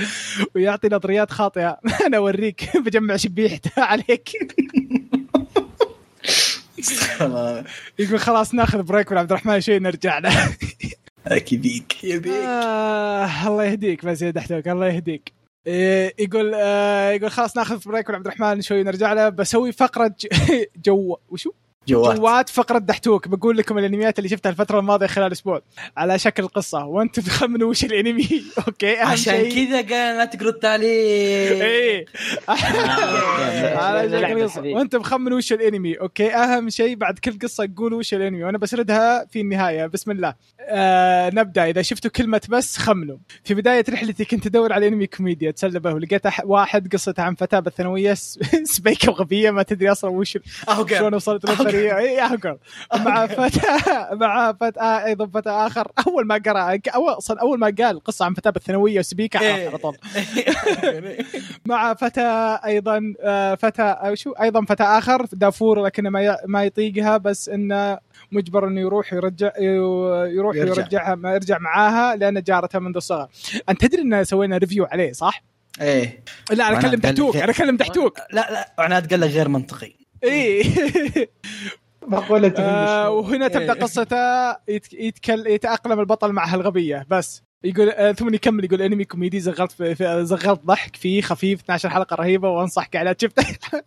ويعطي نظريات خاطئة. أنا أوريك بجمع شبيحته عليك. يقول خلاص ناخذ break من عبد الرحمن شوي نرجع له. يبيك يبيك. آه الله يهديك بس يا دحتوك الله يهديك. إيه، يقول آه يقول خلاص ناخذ break من عبد الرحمن شوي نرجع له بسوي فقرة. جو وشو؟ جوات. جوات فقرة دحتوك. بقول لكم الانميات اللي شفتها الفترة الماضية خلال أسبوع. على شكل قصة. وأنتم تخمنوا وش الانمي. okay أهم عشان كذا قال لا تقروا التعليق. إيه. على شكل قصة. وأنتم خمنوا وش الانمي. okay أهم شيء بعد كل قصة قولوا وش الانمي. وأنا بسردها في النهاية. بسم الله. آه نبدأ. إذا شفتوا كلمة بس خمنوا. في بداية رحلتي كنت أدور على انمي كوميديا اتسلى به ولقيت أح- واحد قصته عن فتاة بالثانوية. سبيكة وغبية. ما تدري أصلا وش شلون وصلت اي يا هقل مع فتاة مع فتاة أيضا فتاة آخر. أول ما قرأ أصلا أول ما قال قصة عن فتاة بالثانوية وسبيكة إيه. على طول. مع فتى أيضا آه، أو شو أيضا فتى آخر دافور لكنه ما ما يطيقها بس إنه مجبر إنه يروح يرجع يروح يرجع. يرجعها ما يرجع معاها لأن جارتها منذ الصغر. أنت تدري إن سوينا review عليه صح؟ إيه. لا أنا أكلم دحتوك أنا أكلم دحتوك لا لا عناد قال لك غير منطقي. اي مقولة آه، وهنا تبدأ إيه. قصته يت- يتكل يتأقلم البطل مع هالغبيه بس. يقول آه، ثم يكمل يقول انمي كوميدي زغلت في في- زغلت ضحك فيه خفيف 12 حلقة رهيبة وأنصحك على شفته.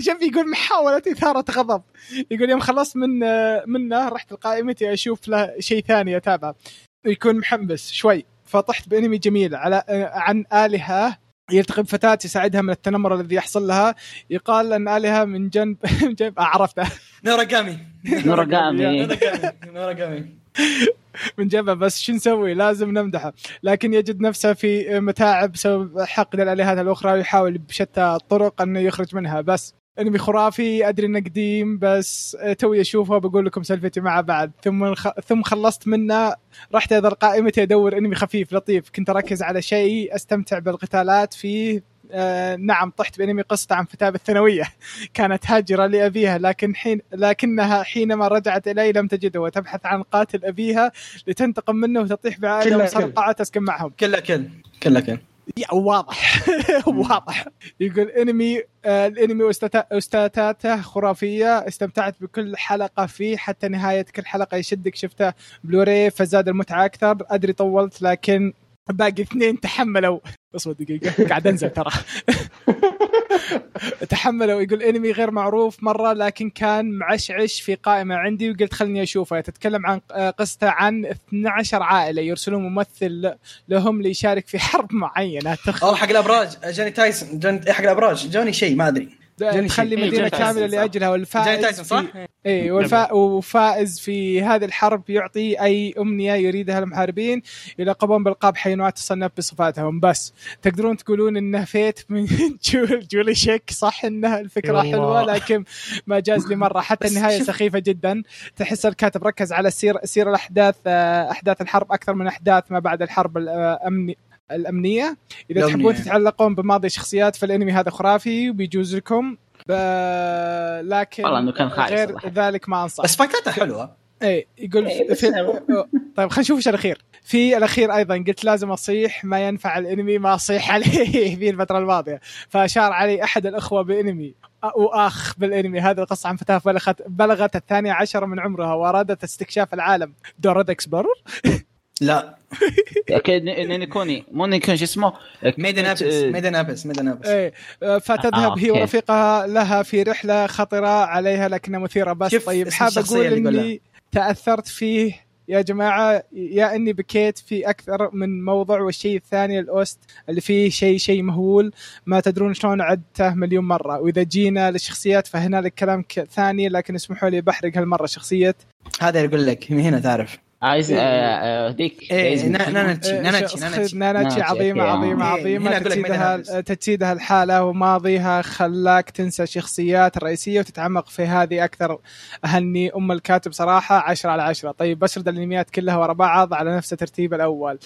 شوف يقول محاولة إثارة غضب. يقول يوم خلصت من منه رحت لقائمتي أشوف له شيء ثاني أتابعه. يكون محمس شوي. فطحت بأنمي جميل على عن آلهة يلتقي بفتاة يساعدها من التنمر الذي يحصل لها. يقال أن آلهة من جنب من جنب آه، عرفته. نوراغامي نوراغامي نوراغامي نوراغامي من جنبه بس شو نسوي؟ لازم نمدحه. لكن يجد نفسه في متاعب بسبب حقد الالهات الأخرى ويحاول بشتى الطرق انه يخرج منها. بس انمي خرافي ادري انه قديم بس توي اشوفه بقول لكم سالفتي معه بعد. ثم خ... ثم خلصت منه رحت اذا قائمتي ادور انمي خفيف لطيف. كنت اركز على شيء استمتع بالقتالات فيه. آه نعم طحت بانمي قصة عن فتاة بالثانوية. كانت هاجرة لأبيها لكن حين لكنها حينما رجعت إلي لم تجده وتبحث عن قاتل أبيها لتنتقم منه وتطيح بعائلة ومصرقعة تسكن معهم. كله كل. كله كل. واضح. واضح. يقول انمي آه الانمي واستاتاته خرافية استمتعت بكل حلقة فيه حتى نهاية كل حلقة يشدك شفته بلوري فزاد المتعة أكثر. أدري طولت لكن باقي اثنين تحملوا. اصبر دقيقه قاعد أنزل ترى. تحملوا يقول انمي غير معروف مرة لكن كان معشعش في قائمة عندي وقلت خلني أشوفه. تتكلم عن آه، قصته عن 12 عائلة يرسلون ممثل لهم ليشارك في حرب معينة. أو حق الأبراج. جوني تايسون. جوني حق الأبراج. جوني شيء ما أدري. تخلي. إيه، مدينة كاملة. لأجلها والفائز صح؟ في... اي والفا... وفائز في هذه الحرب يعطي أي أمنية يريدها المحاربين يلقبون بالقاب حيوانات تصنف بصفاتهم بس تقدرون تقولون انه فيت من جول... جولي شيك صح انها الفكرة والله. حلوة لكن ما جاز لي مره حتى النهاية سخيفة جدا تحس الكاتب ركز على سير سير الأحداث آه، أحداث الحرب أكثر من أحداث ما بعد الحرب الامني الأمنية. إذا الأمنية. تحبون تتعلقون بماضي شخصيات فالأنمي هذا خرافي وبيجوز لكم. ب... لكن والله إنه كان خايس غير صراحة. ذلك ما أنصح. بس فايتاته حلوة. اي يقول بس في... طيب خلينا نشوف إيش الأخير. في الأخير أيضا قلت لازم أصيح ما ينفع الأنمي ما أصيح عليه في الفترة الماضية. فأشار علي أحد الأخوة بأنمي واخ بالأنمي. هذه القصة عن فتاة بلغت بلغت الثانية عشر من عمرها وأرادت استكشاف العالم. Dora the Explorer لا. أكيد نيكوني مو نيكوني شو اسمه Made in Abyss Made in Abyss Made in Abyss. إيه فتذهب آه، هي. ورفيقها لها في رحلة خطرة عليها لكنها مثيرة بس. طيب حاب أقول؟ إني تأثرت فيه يا جماعة يا إني بكيت في أكثر من موضع والشيء الثاني ال OST اللي فيه شيء شيء مهول. ما تدرون شلون عدته مليون مرة. وإذا جينا للشخصيات فهنالك كلام ثاني لكن اسمحوا لي بحرق هالمرة شخصية. هذا يقول لك من هنا تعرف. عايز ناناتشي إيه، ناناتشي ناناتشي ناناتشي عظيمة. عظيمة إيه، عظيمة. لك تجسيدها الحالة وماضيها خلاك تنسى الشخصيات الرئيسية وتتعمق في هذه أكثر أهني أم الكاتب صراحة. 10 على 10 طيب بسرد الأنميات كلها ورا بعض على نفس الترتيب الأول.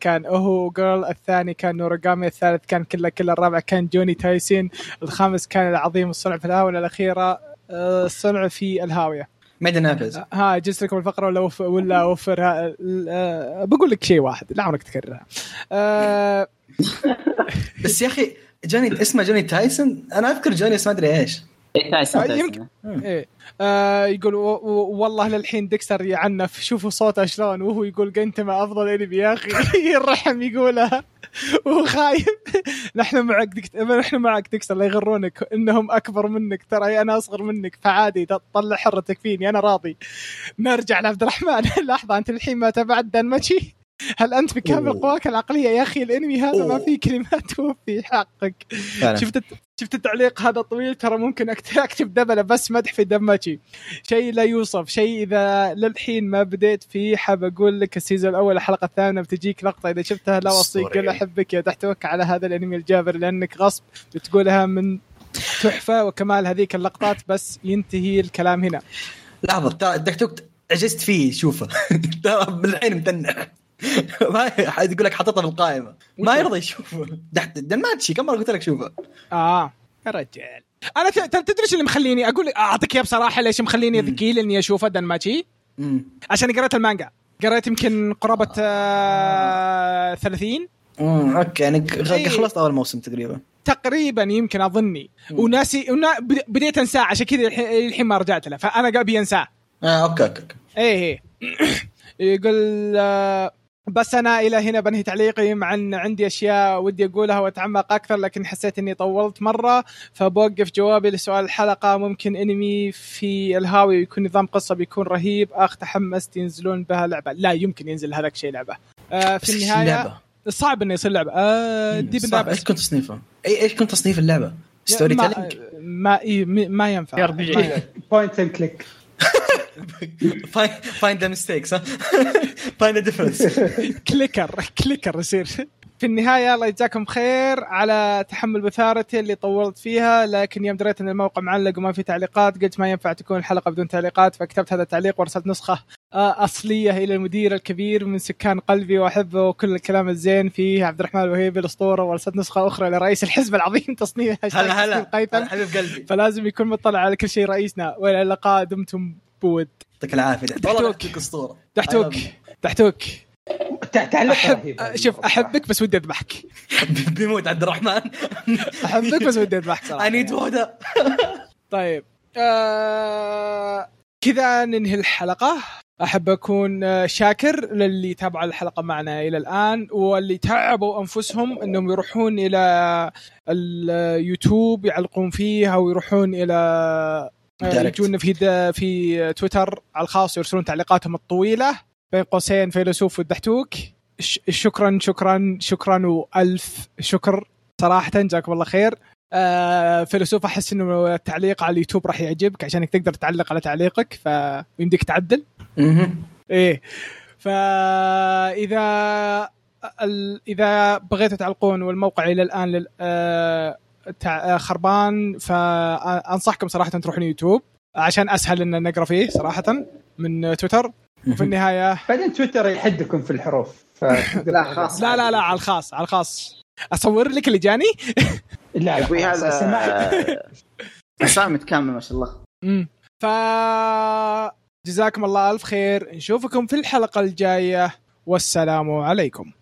كان اوهو جيرل الثاني كان نوروغامي الثالث كان كله كله الرابع كان جوني تايسين الخامس كان العظيم الصنع في الهاوية الأخيرة آه، الصنع في الهاوية. ميدن نافذ ها جلس لكم الفقرة ولا وف... ولا اوفرها آه، بقول لك شيء واحد لا عمرك تكررها. آه، بس يا أخي جوني اسمه جوني تايسون. أنا أذكر جوني اسمه ما أدري إيش. إيه، آه،. يمكن. إيه. آه يقول و... و... والله للحين ديكستر يعنف. شوفوا صوته شلون. وهو يقول جنتما أفضل أنمي يا أخي. الرحم يقولها. وهو خايف. نحن معك ديكت... نحن معك ديكستر. لا يغرونك. إنهم أكبر منك. ترى أنا أصغر منك. فعادي. تطلع حرتك فيني. أنا راضي. نرجع لعبد الرحمن. لحظة. أنت الحين ما تبعت دانماتشي هل أنت بكامل. قواك العقلية يا أخي؟ الانمي هذا ما أوه. فيه كلمات توفي حقك. فعلا. شفت شفت التعليق؟ هذا طويل ترى ممكن أكتب دبلة بس مدح في دماتشي شيء لا يوصف شيء إذا للحين ما بديت فيه حاب أقول لك ال season الأول الحلقة الثامنه بتجيك لقطة. إذا شفتها لا اوصيك. قل أحبك يا دحتوك على هذا الأنمي الجابر لأنك غصب بتقولها من تحفة وكمال هذيك اللقطات بس ينتهي الكلام هنا. لحظة ترى الدكتوك عجزت فيه شوفه. ترى بالحين متنح. ما حد يقول لك حطيته في القائمة. ما يرضى يشوفه. تحت دنماتشي كم مرة قلت لك شوفه؟ آه. يا رجال. أنا تدري شو اللي مخليني أقول؟ أعطيك إياه بصراحة ليش مخليني. ذكي لأني أشوفه دنماتشي عشان قريت المانجا. قريت يمكن قرابة آه 30 امم okay. يعني إيه. خلصت أول موسم تقريبا. تقريبا يمكن أظني. وناسي ونا بد- بديت أنساه. عشان كذا الحين ما رجعت له. فأنا ابي أنساه. آه okay okay, okay. إيه إيه. يقول آه، بس أنا إلى هنا بنهي تعليقي مع ان عندي أشياء ودي أقولها وأتعمق أكثر لكن حسيت إني طولت مرة فبوقف جوابي لسؤال الحلقة ممكن إنمي في الهاوي يكون نظام قصة بيكون رهيب أخ تحمست ينزلون بها لعبة لا يمكن ينزل هذاك الشيء لعبة آه في النهاية اللعبة؟ صعب إنه يصير لعبة آه مم، دي صعب. إيش كنت تصنيفه؟ اي إيش كنت تصنيف اللعبة؟ story ما telling ما إيه، ما- RPG. ما ينفع. point and click find the mistakes find the difference clicker clicker يصير في النهاية الله يجزاكم خير على تحمل ثرثرتي اللي طولت فيها لكن يوم دريت أن الموقع معلق وما في تعليقات قلت ما ينفع تكون الحلقة بدون تعليقات فكتبت هذا التعليق وارسلت نسخة آه، أصلية إلى المدير الكبير من سكان قلبي وأحبه وكل الكلام الزين فيه عبد الرحمن الوهيبي الأسطورة وارسلت نسخة أخرى لرئيس الحزب العظيم تصنيف هلا هلا. حبيب قلبي. فلازم يكون مطلع على كل شيء رئيسنا. وإلى اللقاء دمتم بود. يعطيك العافية. والله تحتوك. أسطورة. تحتوك. تحتوك. تع- تعلق أحب شوف أحبك بس ودي أذبحك. بيموت عبد الرحمن. أحبك بس ودي أذبحك صراحة. اي نيد وودا طيب آه... كذا ننهي الحلقة. أحب أكون آه، شاكر للي تابعوا الحلقة معنا إلى الآن واللي تعبوا أنفسهم إنهم يروحون إلى اليوتيوب يعلقون فيه أو يروحون إلى آه، دايركت. يجون في د- في تويتر على الخاص يرسلون تعليقاتهم الطويلة. بين قوسين فيلسوف والدحتوك شكرا شكرا شكرا وألف شكر. صراحة جزاكم الله خير. آه فيلسوف أحس إنه التعليق على اليوتيوب راح يعجبك عشانك تقدر تعلق على تعليقك فيمديك تعدل. إيه. فإذا ال- إذا بغيتوا تعلقون والموقع إلى الآن لل آه، تع- آه، خربان فانصحكم صراحة تروحون يوتيوب عشان أسهل إن نقرأ فيه صراحة من تويتر. وفي النهايه بعدين تويتر يحدكم في الحروف. لا خلاص. لا لا لا على الخاص على الخاص. أصور لك اللي جاني؟ لا لا أبوي هذا عصام متكامل ما شاء الله. امم ف جزاكم الله ألف خير. نشوفكم في الحلقة الجاية. والسلام عليكم.